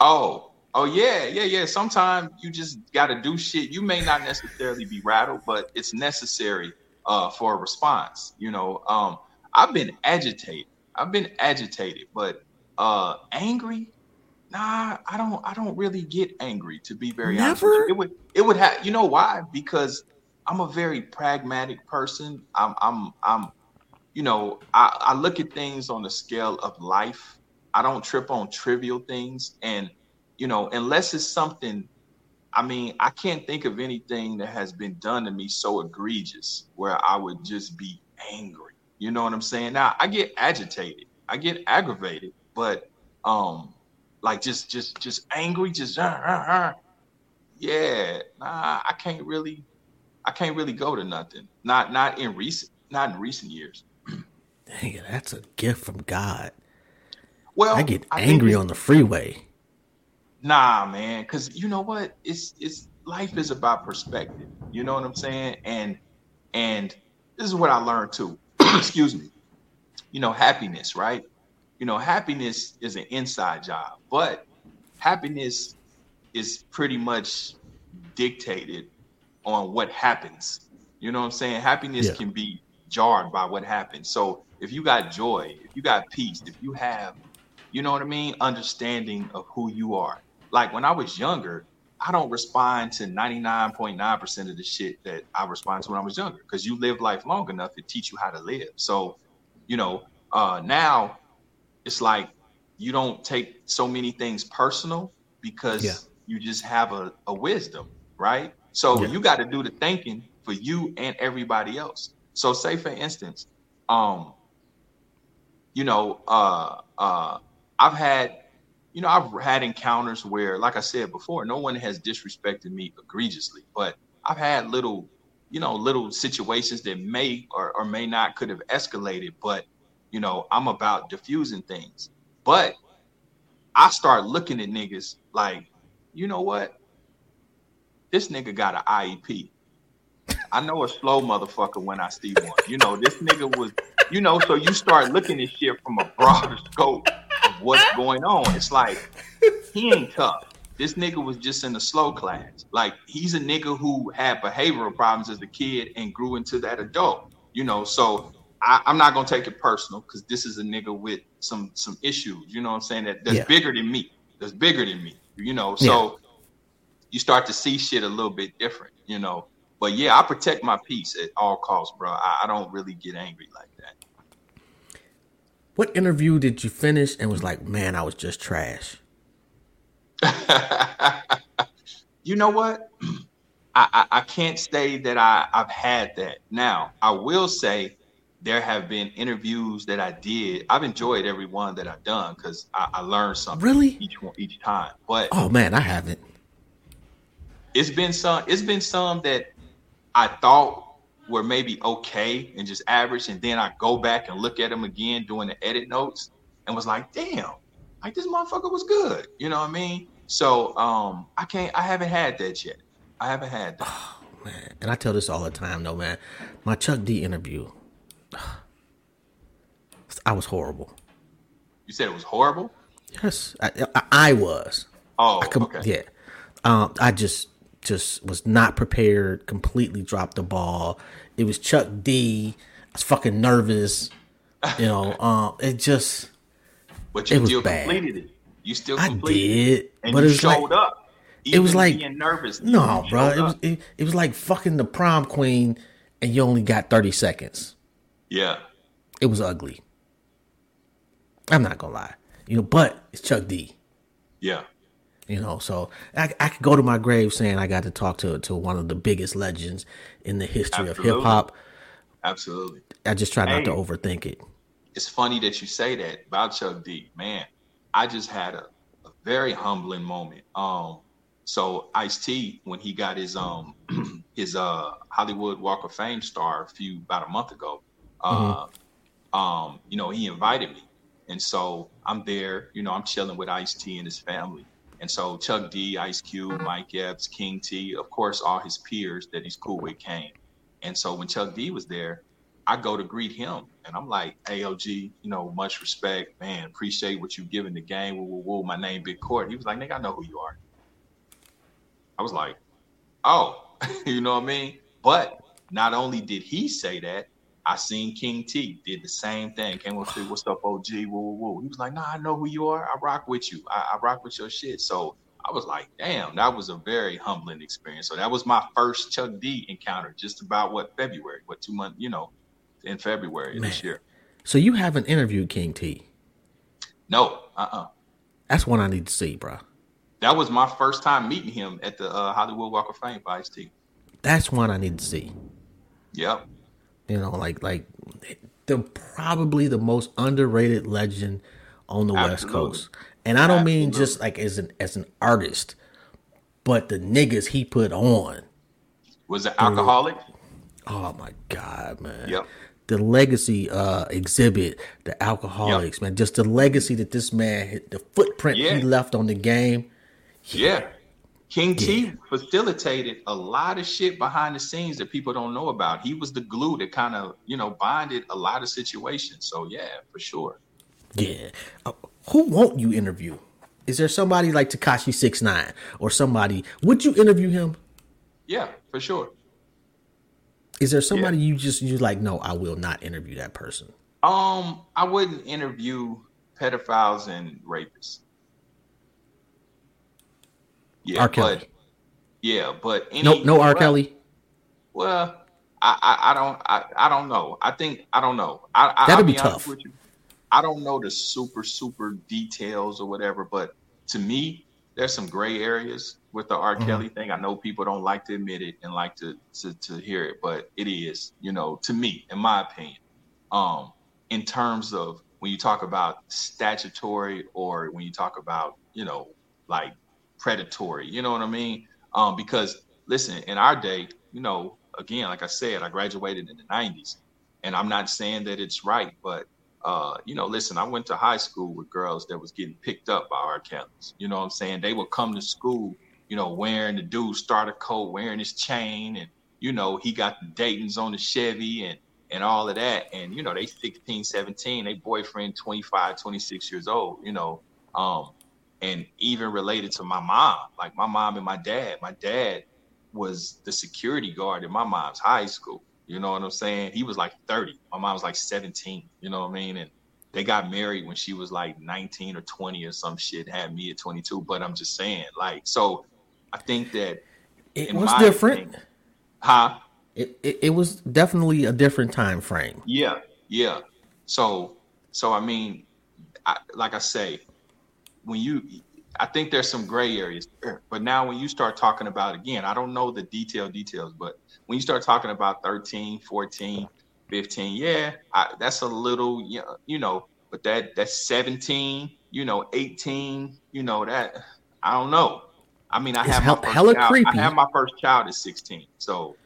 Oh. Oh yeah, yeah, yeah. Sometimes you just got to do shit. You may not necessarily be rattled, but it's necessary uh, for a response. You know. Um. I've been agitated. I've been agitated, but uh, angry. Nah, I don't. I don't really get angry. To be very honest, Never? you. it would. It would have. You know why? Because I'm a very pragmatic person. I'm. I'm. I'm. You know, I, I look at things on the scale of life. I don't trip on trivial things, and you know, unless it's something. I mean, I can't think of anything that has been done to me so egregious where I would just be angry. You know what I'm saying? Now I get agitated, I get aggravated, but um, like just just just angry, just uh, uh, uh. yeah. Nah, I can't really, I can't really go to nothing. Not not in recent not in recent years. Nigga, that's a gift from God. Well, I get angry it- on the freeway. Nah, man, because you know what? It's it's life is about perspective. You know what I'm saying? And and this is what I learned too. Excuse me. You know, happiness, right? You know, happiness is an inside job, but happiness is pretty much dictated on what happens. You know what I'm saying? Happiness Yeah. can be jarred by what happens. So if you got joy, if you got peace, if you have, you know what I mean, understanding of who you are. Like when I was younger, I don't respond to 99.9% of the shit that I respond to when I was younger because you live life long enough to teach you how to live. So, you know, uh, now it's like you don't take so many things personal because Yeah. you just have a, a wisdom, right? So Yeah. you got to do the thinking for you and everybody else. So say for instance, um, you know, uh, uh, I've had, you know, I've had encounters where, like I said before, no one has disrespected me egregiously, but I've had little, you know, little situations that may or, or may not could have escalated, but you know, I'm about diffusing things. But I start looking at niggas like, you know what? This nigga got an IEP. I know a slow motherfucker when I see one. You know, this nigga was, you know, so you start looking at shit from a broader scope what's going on. It's like he ain't tough. This nigga was just in the slow class. Like he's a nigga who had behavioral problems as a kid and grew into that adult. You know, so I, am not gonna take it personal because this is a nigga with some some issues. You know what I'm saying? That that's yeah. bigger than me. That's bigger than me. You know, so yeah. you start to see shit a little bit different. You know, but yeah, I protect my peace at all costs, bro. I, I don't really get angry like that. What interview did you finish and was like, man, I was just trash? you know what? I, I, I, can't say that I, I've had that. Now, I will say there have been interviews that I did. I've enjoyed every one that I've done because I, I, learned something really each one each time. But oh man, I haven't. It's been some. It's been some that I thought were maybe okay and just average, and then I go back and look at them again doing the edit notes and was like, damn, like this motherfucker was good. You know what I mean? So um I can't I haven't had that yet. I haven't had that. Oh, man. And I tell this all the time though, man. My Chuck D interview. I was horrible. You said it was horrible? Yes. I, I, I was. Oh, I com- okay. Yeah. Um, I just just was not prepared. Completely dropped the ball. It was Chuck D. I was fucking nervous. You know, um, it just. But you it still bad. completed it. You still completed I did, it, and but you it was showed like, up. it was like being nervous. No, bro. It was it, it was like fucking the prom queen, and you only got thirty seconds. Yeah, it was ugly. I'm not gonna lie, you know, but it's Chuck D. Yeah. You know, so I, I could go to my grave saying I got to talk to to one of the biggest legends in the history Absolutely. of hip hop. Absolutely. I just try not to overthink it. It's funny that you say that about Chuck D. Man, I just had a, a very humbling moment. Um, so Ice T, when he got his um his uh Hollywood Walk of Fame star a few about a month ago, uh, mm-hmm. um, you know, he invited me, and so I'm there. You know, I'm chilling with Ice T and his family and so Chuck D, Ice Cube, Mike Epps, King T, of course, all his peers that he's cool with came. And so when Chuck D was there, I go to greet him and I'm like, AOG, you know, much respect, man, appreciate what you've given the game. Woo, woo, woo. My name, Big Court. He was like, nigga, I know who you are. I was like, oh, you know what I mean? But not only did he say that, I seen King T did the same thing. Came up to me, what's up, OG? Woo, woo, woo. He was like, Nah, I know who you are. I rock with you. I, I rock with your shit. So I was like, damn, that was a very humbling experience. So that was my first Chuck D encounter, just about what February, what two months, you know, in February Man. this year. So you haven't interviewed King T? No, uh uh-uh. uh That's one I need to see, bro. That was my first time meeting him at the uh, Hollywood Walk of Fame by Ice T. That's one I need to see. Yep. You know, like like the probably the most underrated legend on the Absolutely. West Coast. And I don't Absolutely. mean just like as an as an artist, but the niggas he put on. Was it alcoholic? Oh my god, man. Yep. The legacy uh Xzibit, the Alkaholiks, yep. man. Just the legacy that this man the footprint yeah. he left on the game. Yeah. yeah. King yeah. T facilitated a lot of shit behind the scenes that people don't know about. He was the glue that kind of, you know, bonded a lot of situations. So yeah, for sure. Yeah. Uh, who won't you interview? Is there somebody like Tekashi Six Nine or somebody? Would you interview him? Yeah, for sure. Is there somebody yeah. you just you like? No, I will not interview that person. Um, I wouldn't interview pedophiles and rapists. Yeah, R. Kelly. But, yeah, but any, no, no R. Well, Kelly. Well, I, I, I don't, I, I don't know. I think I don't know. I, That'd I'll be, be tough. With you. I don't know the super, super details or whatever, but to me, there's some gray areas with the R. Mm-hmm. Kelly thing. I know people don't like to admit it and like to, to to hear it, but it is, you know, to me, in my opinion, um, in terms of when you talk about statutory or when you talk about, you know, like predatory. You know what I mean? Um, because listen, in our day, you know, again, like I said, I graduated in the '90s, and I'm not saying that it's right, but uh, you know, listen, I went to high school with girls that was getting picked up by R. Kelly's. You know what I'm saying? They would come to school, you know, wearing the dude starter coat, wearing his chain, and you know, he got the Dayton's on the Chevy, and and all of that. And, you know, they 16, 17, they boyfriend 25, 26 years old, you know. Um, and even related to my mom, like my mom and my dad. My dad was the security guard in my mom's high school. You know what I'm saying? He was like 30. My mom was like 17. You know what I mean? And they got married when she was like 19 or 20 or some shit. Had me at 22. But I'm just saying, like, so I think that it was different. Opinion, huh? It, it, it was definitely a different time frame. Yeah, yeah. So so I mean, I, like I say, when you I think there's some gray areas there. But now when you start talking about again, I don't know the detailed details, but when you start talking about 13, 14, 15, yeah, I, that's a little you know, but that that's 17, you know, 18, you know, that I don't know. I mean, I it's have hell, my hella child, creepy. I have my first child at 16. So,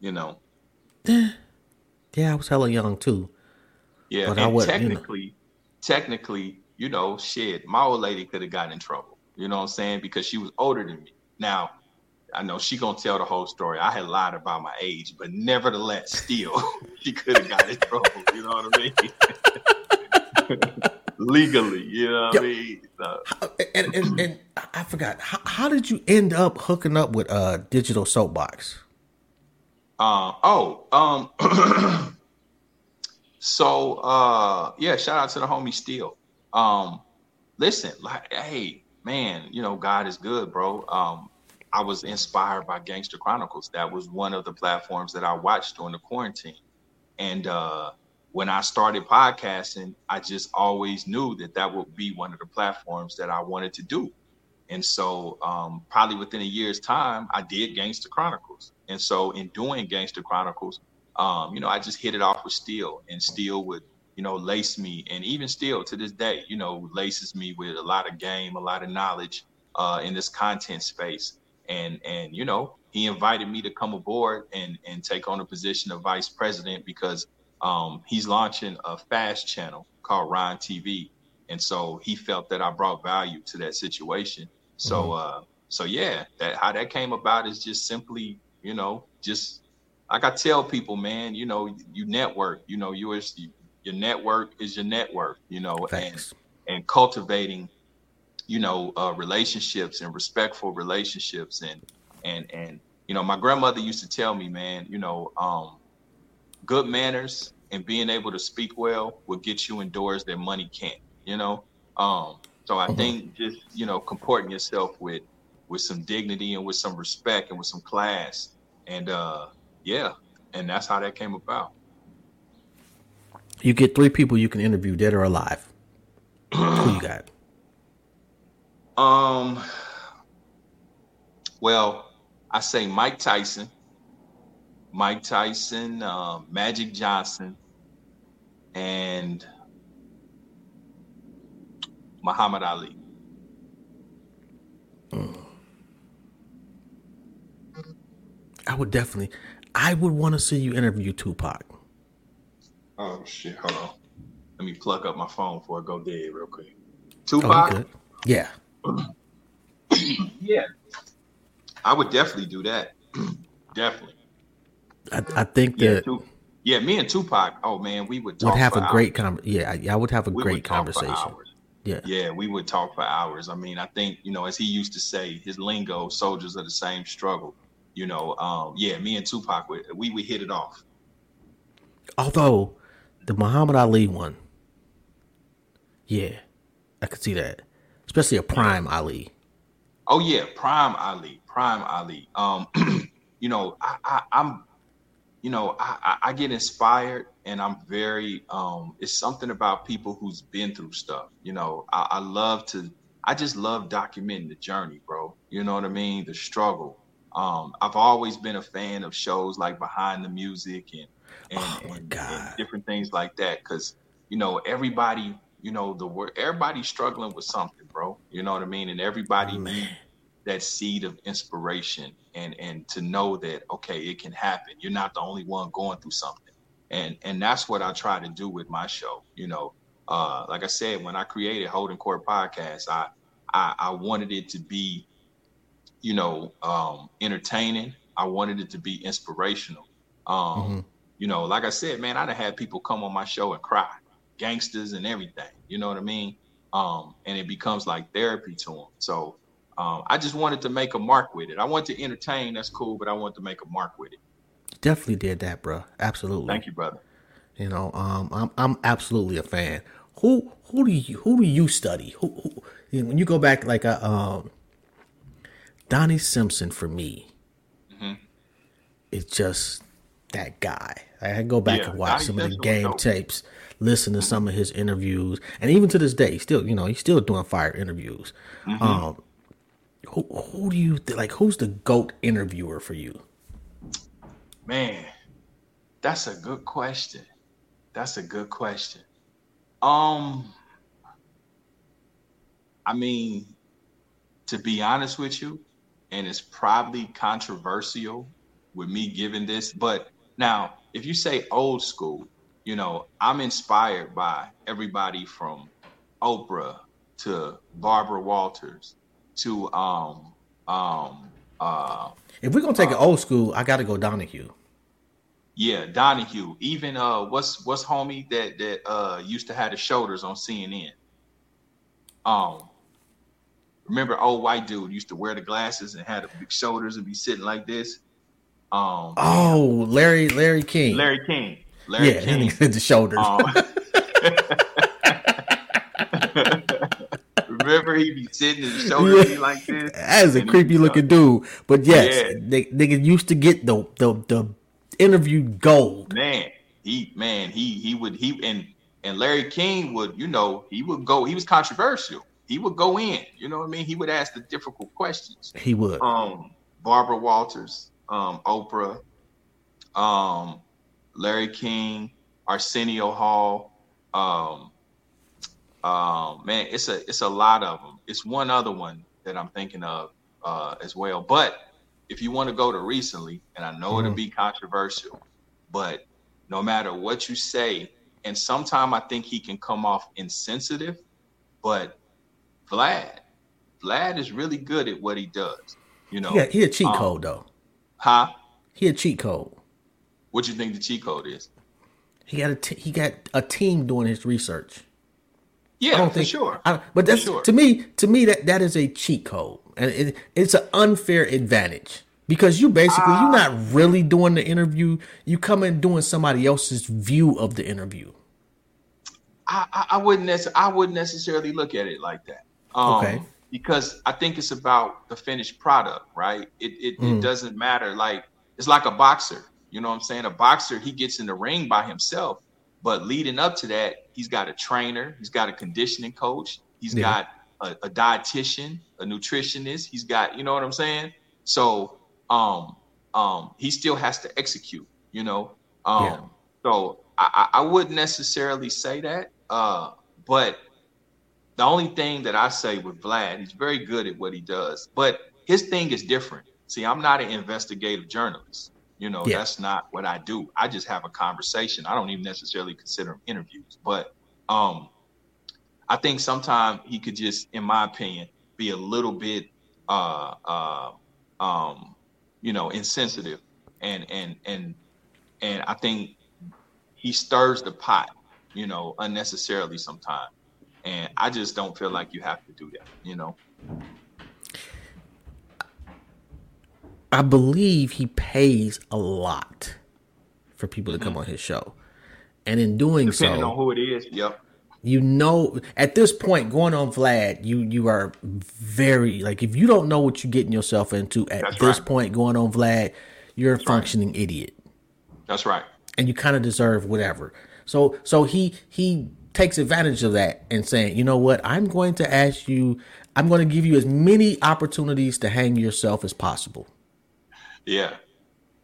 you know. Yeah, I was hella young too. Yeah, but and I was technically you know. technically you know, shit, my old lady could have gotten in trouble. You know what I'm saying? Because she was older than me. Now, I know she gonna tell the whole story. I had lied about my age, but nevertheless, still, she could have got in trouble. You know what I mean? Legally, you know what Yo, I mean? So. And, and, and I forgot. How, how, did you end up hooking up with uh Digital Soapbox? Uh, oh, um, so uh, yeah, shout out to the homie Steel. Um, listen, like, hey, man, you know, God is good, bro. Um, I was inspired by Gangster Chronicles. That was one of the platforms that I watched during the quarantine. And uh, when I started podcasting, I just always knew that that would be one of the platforms that I wanted to do. And so, um, probably within a year's time, I did Gangster Chronicles. And so, in doing Gangster Chronicles, um, you know, I just hit it off with Steel, and Steel would you know, lace me, and even still to this day, you know, laces me with a lot of game, a lot of knowledge uh, in this content space. And and you know, he invited me to come aboard and and take on a position of vice president because um, he's launching a fast channel called Ron TV, and so he felt that I brought value to that situation. So mm-hmm. uh, so yeah, that how that came about is just simply, you know, just like I tell people, man, you know, you network, you know, you, you your network is your network, you know, Thanks. and and cultivating, you know, uh, relationships and respectful relationships and and and you know, my grandmother used to tell me, man, you know, um, good manners and being able to speak well will get you in doors that money can't, you know. Um, so I mm-hmm. think just you know comporting yourself with with some dignity and with some respect and with some class, and uh, yeah, and that's how that came about. You get three people you can interview, dead or alive. Who you got? Um. Well, I say Mike Tyson, Mike Tyson, uh, Magic Johnson, and Muhammad Ali. Mm. I would definitely. I would want to see you interview Tupac. Oh shit! Hold on. Let me plug up my phone before I go dead real quick. Tupac. Oh, yeah. yeah. I would definitely do that. definitely. I, I think yeah, that. Yeah, me and Tupac. Oh man, we would would have a great con- Yeah, I would have a we great conversation. Yeah, yeah, we would talk for hours. I mean, I think you know, as he used to say, his lingo, soldiers are the same struggle. You know, um, yeah, me and Tupac, we we would hit it off. Although the Muhammad Ali one. Yeah, I could see that, especially a prime Ali. Oh yeah, prime Ali, prime Ali. Um, you know, I, I, am you know, I, I get inspired, and I'm very. Um, it's something about people who's been through stuff. You know, I, I love to. I just love documenting the journey, bro. You know what I mean? The struggle. Um, I've always been a fan of shows like Behind the Music and and, oh and, and different things like that. Because you know everybody, you know the word everybody's struggling with something, bro. You know what I mean? And everybody oh, needs that seed of inspiration and and to know that okay, it can happen. You're not the only one going through something, and and that's what I try to do with my show. You know, uh, like I said, when I created Holding Court podcast, I I, I wanted it to be, you know, um, entertaining. I wanted it to be inspirational. Um, mm-hmm you know, like I said, man, I'd have had people come on my show and cry, gangsters and everything. You know what I mean? Um, and it becomes like therapy to them. So um, I just wanted to make a mark with it. I want to entertain, that's cool, but I want to make a mark with it. Definitely did that, bro. Absolutely. Thank you, brother. You know, um, I'm I'm absolutely a fan. Who who do you who do you study? Who, who when you go back like a um, Donnie Simpson for me, mm-hmm. it's just that guy. I go back yeah, and watch some of the game tapes, listen to some of his interviews, and even to this day, still you know he's still doing fire interviews. Mm-hmm. Um, who who do you th- like? Who's the goat interviewer for you? Man, that's a good question. That's a good question. Um, I mean, to be honest with you, and it's probably controversial with me giving this, but now if you say old school, you know, I'm inspired by everybody from Oprah to Barbara Walters to um um uh if we're gonna take uh, old school, I gotta go Donahue. Yeah, Donahue. Even uh what's what's homie that that uh used to have the shoulders on CNN. Um remember old white dude used to wear the glasses and had the big shoulders and be sitting like this. Um Oh, Larry Larry King. Larry King. Larry yeah, King. the shoulders. Um, Remember he be sitting and shoulders yeah. like this. That is a creepy looking dude. But yes, yeah. they, niggas used to get the the the interview gold. Man, he man, he he would he and and Larry King would, you know, he would go, he was controversial. He would go in, you know what I mean? He would ask the difficult questions. He would. Um, Barbara Walters, um, Oprah, um, Larry King, Arsenio Hall, um, um, man, it's a it's a lot of them. It's one other one that I'm thinking of uh, as well. But if you want to go to recently, and I know mm-hmm. it'll be controversial, but no matter what you say, and sometimes I think he can come off insensitive, but Vlad, Vlad is really good at what he does. You know, yeah, he a cheat um, code though. Huh? He a cheat code. What you think the cheat code is? He got a t- he got a team doing his research. Yeah, I don't think, sure. I, but that's sure. to me. To me, that that is a cheat code, and it, it's an unfair advantage because you basically uh, you're not ah. really doing the interview. You come in doing somebody else's view of the interview. I, I wouldn't necessarily, I wouldn't necessarily look at it like that. Um, okay. Because I think it's about the finished product, right? It it, mm. it doesn't matter. Like it's like a boxer. You know what I'm saying? A boxer, he gets in the ring by himself but leading up to that, he's got a trainer, he's got a conditioning coach, he's yeah. got a, a, dietitian, a nutritionist, he's got, you know what I'm saying? So um um he still has to execute, you know. Um yeah. so I, I wouldn't necessarily say that. Uh, but the only thing that I say with Vlad, he's very good at what he does, but his thing is different. See, I'm not an investigative journalist. You know, yeah. that's not what I do. I just have a conversation. I don't even necessarily consider them interviews, but um, I think sometimes he could just, in my opinion, be a little bit, uh, uh, um, you know, insensitive, and and and and I think he stirs the pot, you know, unnecessarily sometimes, and I just don't feel like you have to do that, you know. I believe he pays a lot for people to come mm-hmm. on his show. And in doing so Depending so, on who it is, yep. You know, at this point, going on Vlad, you you are very like if you don't know what you're getting yourself into at That's this right. point, going on Vlad, you're That's a functioning right. idiot. That's right. And you kind of deserve whatever. So so he he takes advantage of that and saying, you know what, I'm going to ask you, I'm going to give you as many opportunities to hang yourself as possible. Yeah.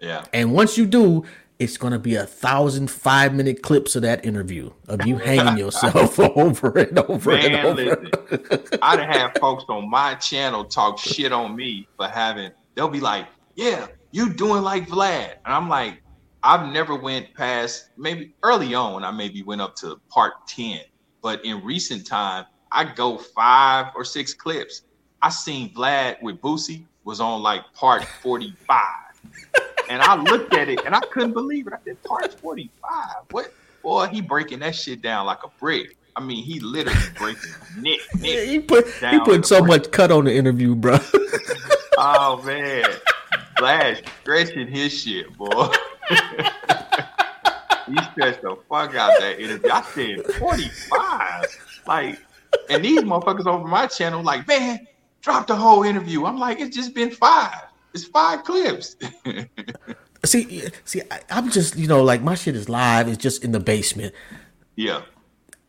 Yeah. And once you do, it's gonna be a thousand five minute clips of that interview of you hanging yourself over and over Man, and over. Listen, I'd have folks on my channel talk shit on me for having. They'll be like, "Yeah, you doing like Vlad," and I'm like, I've never went past maybe early on. I maybe went up to part ten, but in recent time, I go five or six clips. I seen Vlad with Boosie was on like part 45. and I looked at it and I couldn't believe it. I said, part 45. What? Boy, he breaking that shit down like a brick. I mean, he literally breaking Nick. Nick he put he put so brick. much cut on the interview, bro. oh man, Flash stretching his shit, boy. he stretched the fuck out that interview. I said 45. Like, and these motherfuckers over my channel, like, man, drop the whole interview. I'm like, it's just been five. It's five clips. see, see, I, I'm just, you know, like my shit is live. It's just in the basement. Yeah.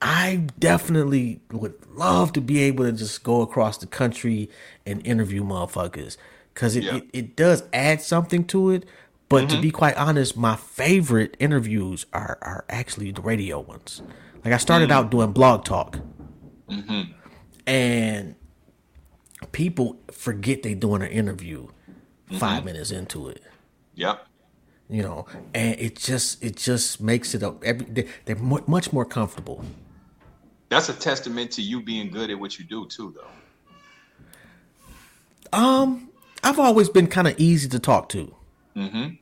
I definitely would love to be able to just go across the country and interview motherfuckers because it, yeah. it, it, does add something to it. But mm-hmm. to be quite honest, my favorite interviews are, are actually the radio ones. Like I started mm-hmm. out doing blog talk, mm-hmm. and people forget they're doing an interview five mm-hmm. minutes into it. Yep you know, and it just it just makes it a every they're much more comfortable. That's a testament to you being good at what you do too, though. Um, I've always been kind of easy to talk to. Mm-hmm.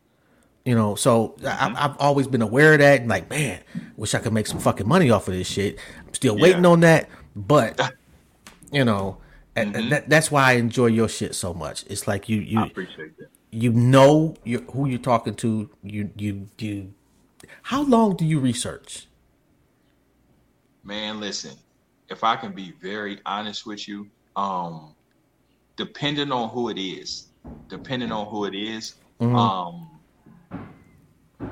You know, so mm-hmm. I, have always been aware of that. And like, man, wish I could make some fucking money off of this shit. I'm still waiting yeah. on that, but you know, mm-hmm. and that, that's why I enjoy your shit so much. It's like you, you I appreciate that you know who you're talking to. You you you. How long do you research? Man, listen. If I can be very honest with you, um, depending on who it is, depending on who it is, mm-hmm. um,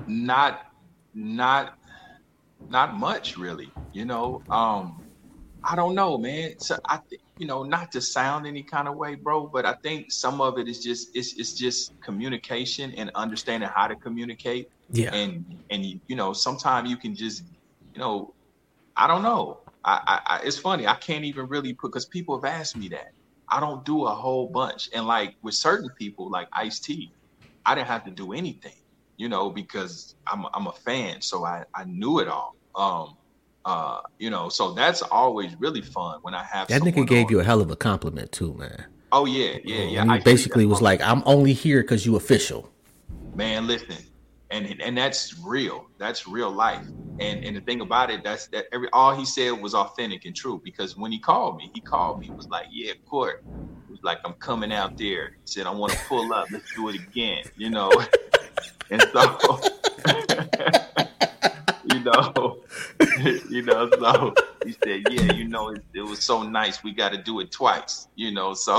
not not not much really. You know, um, I don't know, man. So I think you know, not to sound any kind of way, bro, but I think some of it is just it's it's just communication and understanding how to communicate. Yeah. And and you know, sometimes you can just, you know, I don't know. I, I, it's funny. I can't even really put because people have asked me that. I don't do a whole bunch, and like with certain people, like Ice T, I didn't have to do anything, you know, because I'm I'm a fan, so I I knew it all. Um, uh, you know, so that's always really fun when I have that nigga gave on. you a hell of a compliment too, man. Oh yeah, yeah, yeah. And he basically was like, "I'm only here because you official." Man, listen, and and that's real. That's real life. And and the thing about it, that's that every all he said was authentic and true. Because when he called me, he called me was like, "Yeah, court." He was like, "I'm coming out there." He said, "I want to pull up. Let's do it again." You know, and so. you know, you know, so he said, yeah, you know, it, it was so nice. We got to do it twice, you know. So,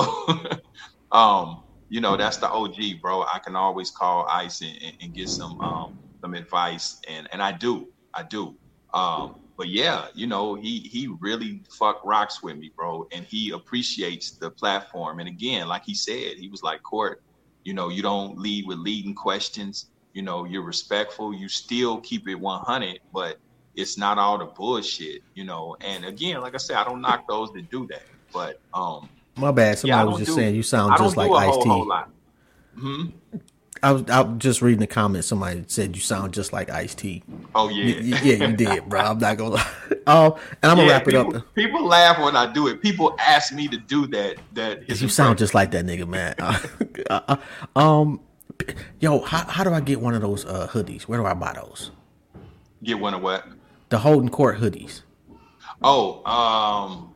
um, you know, that's the OG, bro. I can always call Ice and, and, and get some um some advice, and and I do, I do. Um, but yeah, you know, he he really fuck rocks with me, bro, and he appreciates the platform. And again, like he said, he was like, Court, you know, you don't lead with leading questions you know you're respectful you still keep it 100 but it's not all the bullshit you know and again like i said i don't knock those that do that but um my bad somebody yeah, was just do, saying you sound just like ice t hmm? I was, I was just reading the comments. Somebody said you sound just like Ice T. Oh yeah, you, yeah, you did, bro. I'm not gonna lie. Oh, and I'm gonna wrap people, it up. People laugh when I do it. People ask me to do that. That you sound just like that nigga, man. Uh, uh, um, Yo, how, how do I get one of those uh, hoodies? Where do I buy those? Get one of what? The Holding Court hoodies. Oh, um,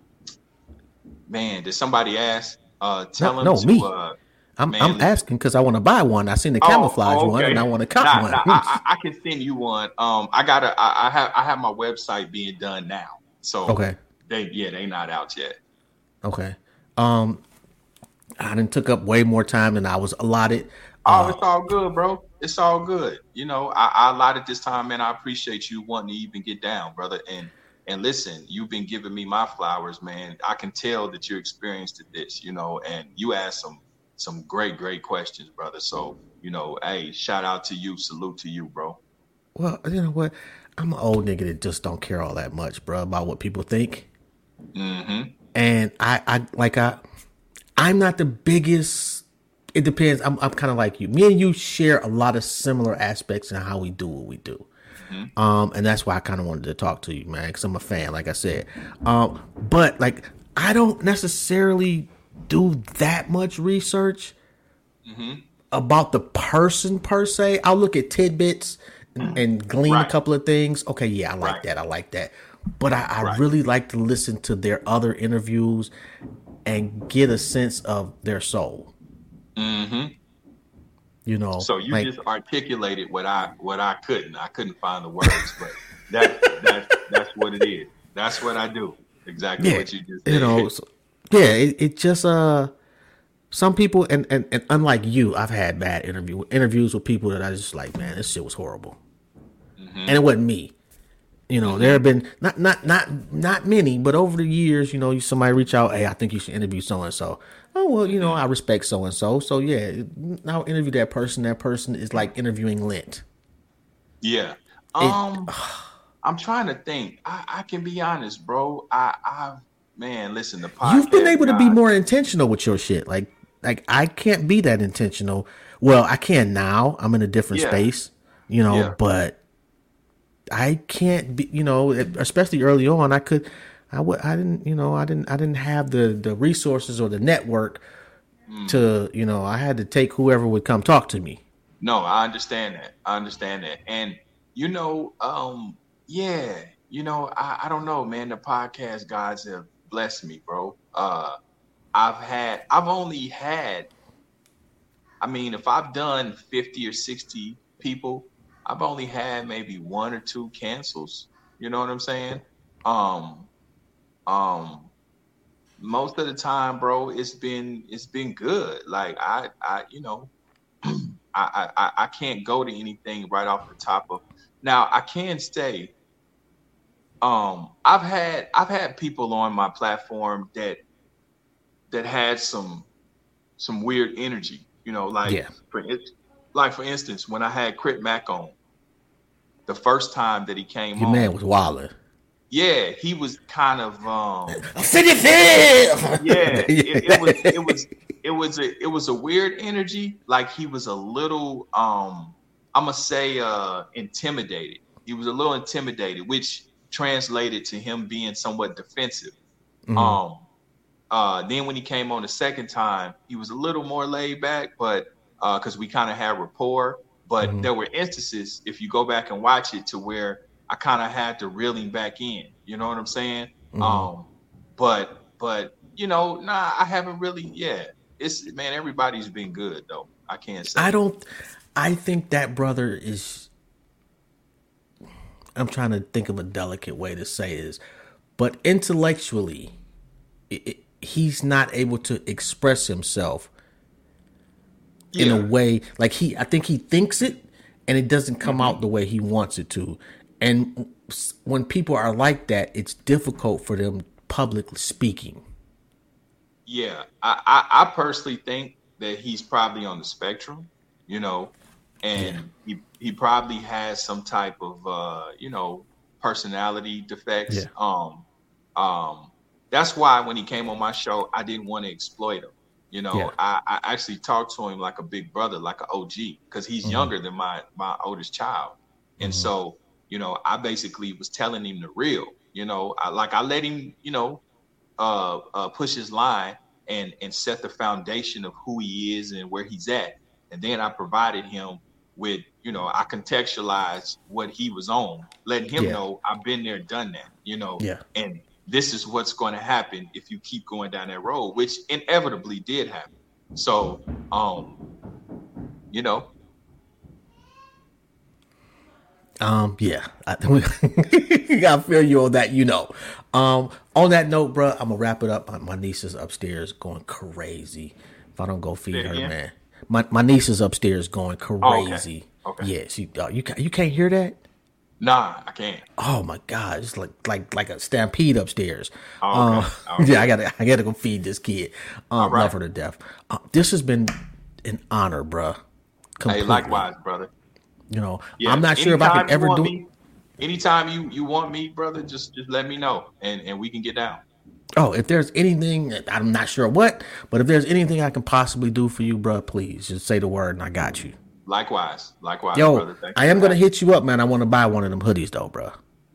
man, did somebody ask? Uh, tell no, them no, to, me. Uh, I'm, man, I'm asking because I want to buy one. I seen the oh, camouflage oh, okay. one, and I want to cop nah, one. Nah, I, I, can send you one. Um, I gotta. I, I, have. I have my website being done now. So okay. They yeah, they not out yet. Okay. Um, I didn't took up way more time than I was allotted. Oh, it's all good, bro. It's all good. You know, I, I allotted this time, man. I appreciate you wanting to even get down, brother. And and listen, you've been giving me my flowers, man. I can tell that you're experienced at this, you know, and you asked some some great, great questions, brother. So, you know, hey, shout out to you, salute to you, bro. Well, you know what? I'm an old nigga that just don't care all that much, bro, about what people think. Mm-hmm. And I, I like I, I'm not the biggest it depends. I'm, I'm kind of like you. Me and you share a lot of similar aspects in how we do what we do. Mm-hmm. Um, and that's why I kind of wanted to talk to you, man, because I'm a fan, like I said. Um, but like, I don't necessarily do that much research. Mm-hmm. about the person per se. I'll look at tidbits and, and glean Right. a couple of things. Okay, yeah, I like Right. that. I like that. But I, I Right. really like to listen to their other interviews and get a sense of their soul. hmm You know, So you like, just articulated what I what I couldn't. I couldn't find the words, but that that that's what it is. That's what I do. Exactly yeah, what you just said. you know, so- yeah. It, it just uh, some people and, and and unlike you, I've had bad interview interviews with people that I just like, man, this shit was horrible, Mm-hmm. and it wasn't me. You know, there have been not not not not many, but over the years, you know, somebody reach out, hey, I think you should interview so and so. Oh well, you know, I respect so and so, so yeah, I'll interview that person. That person is like interviewing Lint. Yeah. Um, I'm trying to think. I, I can be honest, bro. I, I, man, listen. The podcast. You've been able to be more intentional with your shit. Like, like I can't be that intentional. Well, I can now. I'm in a different Yeah. space, you know, Yeah. but I can't be, you know, especially early on. I could, I would, I didn't, you know, I didn't, I didn't have the the resources or the network Mm. to, you know, I had to take whoever would come talk to me. No, I understand that. I understand that. And you know, um, yeah, you know, I, I don't know, man. The podcast guys have blessed me, bro. Uh I've had I've only had I mean, if I've done 50 or 60 people, I've only had maybe one or two cancels. You know what I'm saying? Um um most of the time, bro, it's been it's been good. Like I I you know, I, I I- can't go to anything right off the top of. Now I can say, um, I've had I've had people on my platform that that had some some weird energy. You know, like Yeah. for like for instance, when I had Crip Mac on, the first time that he came Your on, man was wilder. yeah, he was kind of um, City yeah, it, it was it was it was a it was a weird energy. Like he was a little um I'm gonna say uh intimidated. He was a little intimidated, which translated to him being somewhat defensive. Mhm. Um uh then when he came on the second time, he was a little more laid back, but uh because we kind of had rapport. But Mhm. there were instances, if you go back and watch it, to where I kind of had to reel him back in. You know what I'm saying? Mhm. Um, but but you know, nah, I haven't really. Yeah, it's man, everybody's been good though. I can't say. I don't. I think that brother is. I'm trying to think of a delicate way to say this, but intellectually, i i he's not able to express himself in a way like he. I think he thinks it, and it doesn't come Mm-hmm. out the way he wants it to. And when people are like that, it's difficult for them publicly speaking. Yeah, I, I, I personally think that he's probably on the spectrum, you know, and he he probably has some type of uh, you know personality defects. Yeah. Um, um, that's why when he came on my show, I didn't want to exploit him. You know, Yeah. I, I actually talked to him like a big brother, like an OG, because he's Mhm. younger than my my oldest child, and Mhm. so you know, I basically was telling him the real. You know, I, like I let him, you know, uh, uh, push his line and and set the foundation of who he is and where he's at, and then I provided him with, you know, I contextualized what he was on, letting him Yeah. know I've been there, done that. You know, Yeah. and this is what's going to happen if you keep going down that road, which inevitably did happen. So, um, you know, Um, yeah, I, I feel you on that. You know, um, on that note, bro, I'm gonna wrap it up. My, my niece is upstairs going crazy. If I don't go feed it her, again? man, my my niece is upstairs going crazy. Okay. Yeah, she uh, you you can't hear that. nah, I can't. Oh my god, it's like like like a stampede upstairs. Oh, okay. Um, Okay. Yeah, I gotta I gotta go feed this kid. Um, right. Love her to death. Uh, this has been an honor, bruh. Hey, Completely. likewise, brother. You know, Yeah, I'm not sure if I anytime can ever do. Me, anytime you you want me, brother, just just let me know, and and we can get down. Oh, if there's anything, I'm not sure what, but if there's anything I can possibly do for you, bro, please just say the word and I got you. Likewise, likewise, Yo, brother. Thank I am gonna having hit you up, man. I want to buy one of them hoodies though, bro.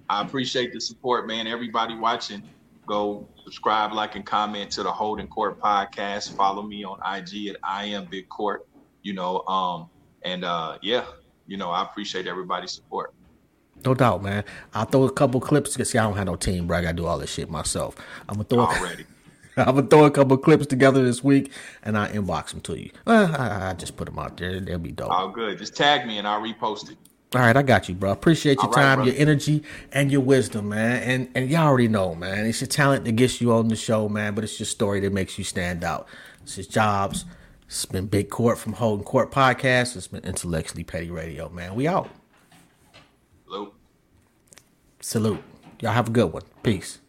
I appreciate the support, man. Everybody watching, go subscribe, like, and comment to the Holding Court podcast. Follow me on IG at I am Big Court. you know. Um, and uh, yeah, you know, I appreciate everybody's support. No doubt, man. I'll throw a couple clips because see, I don't have no team, bro. I gotta do all this shit myself. I'm gonna throw already. I'm gonna throw a couple clips together this week and I inbox them to you. Uh, I, I, just put them out there. They'll be dope. All good. Just tag me and I'll repost it. All right, I got you, bro. Appreciate your time, your energy, and your wisdom, man. And and y'all already know, man. It's your talent that gets you on the show, man. But it's your story that makes you stand out. It's his jobs. It's been Big Court from Holding Court Podcast. It's been Intellectually Petty Radio, man. We out. Salute. Salute. Y'all have a good one. Peace.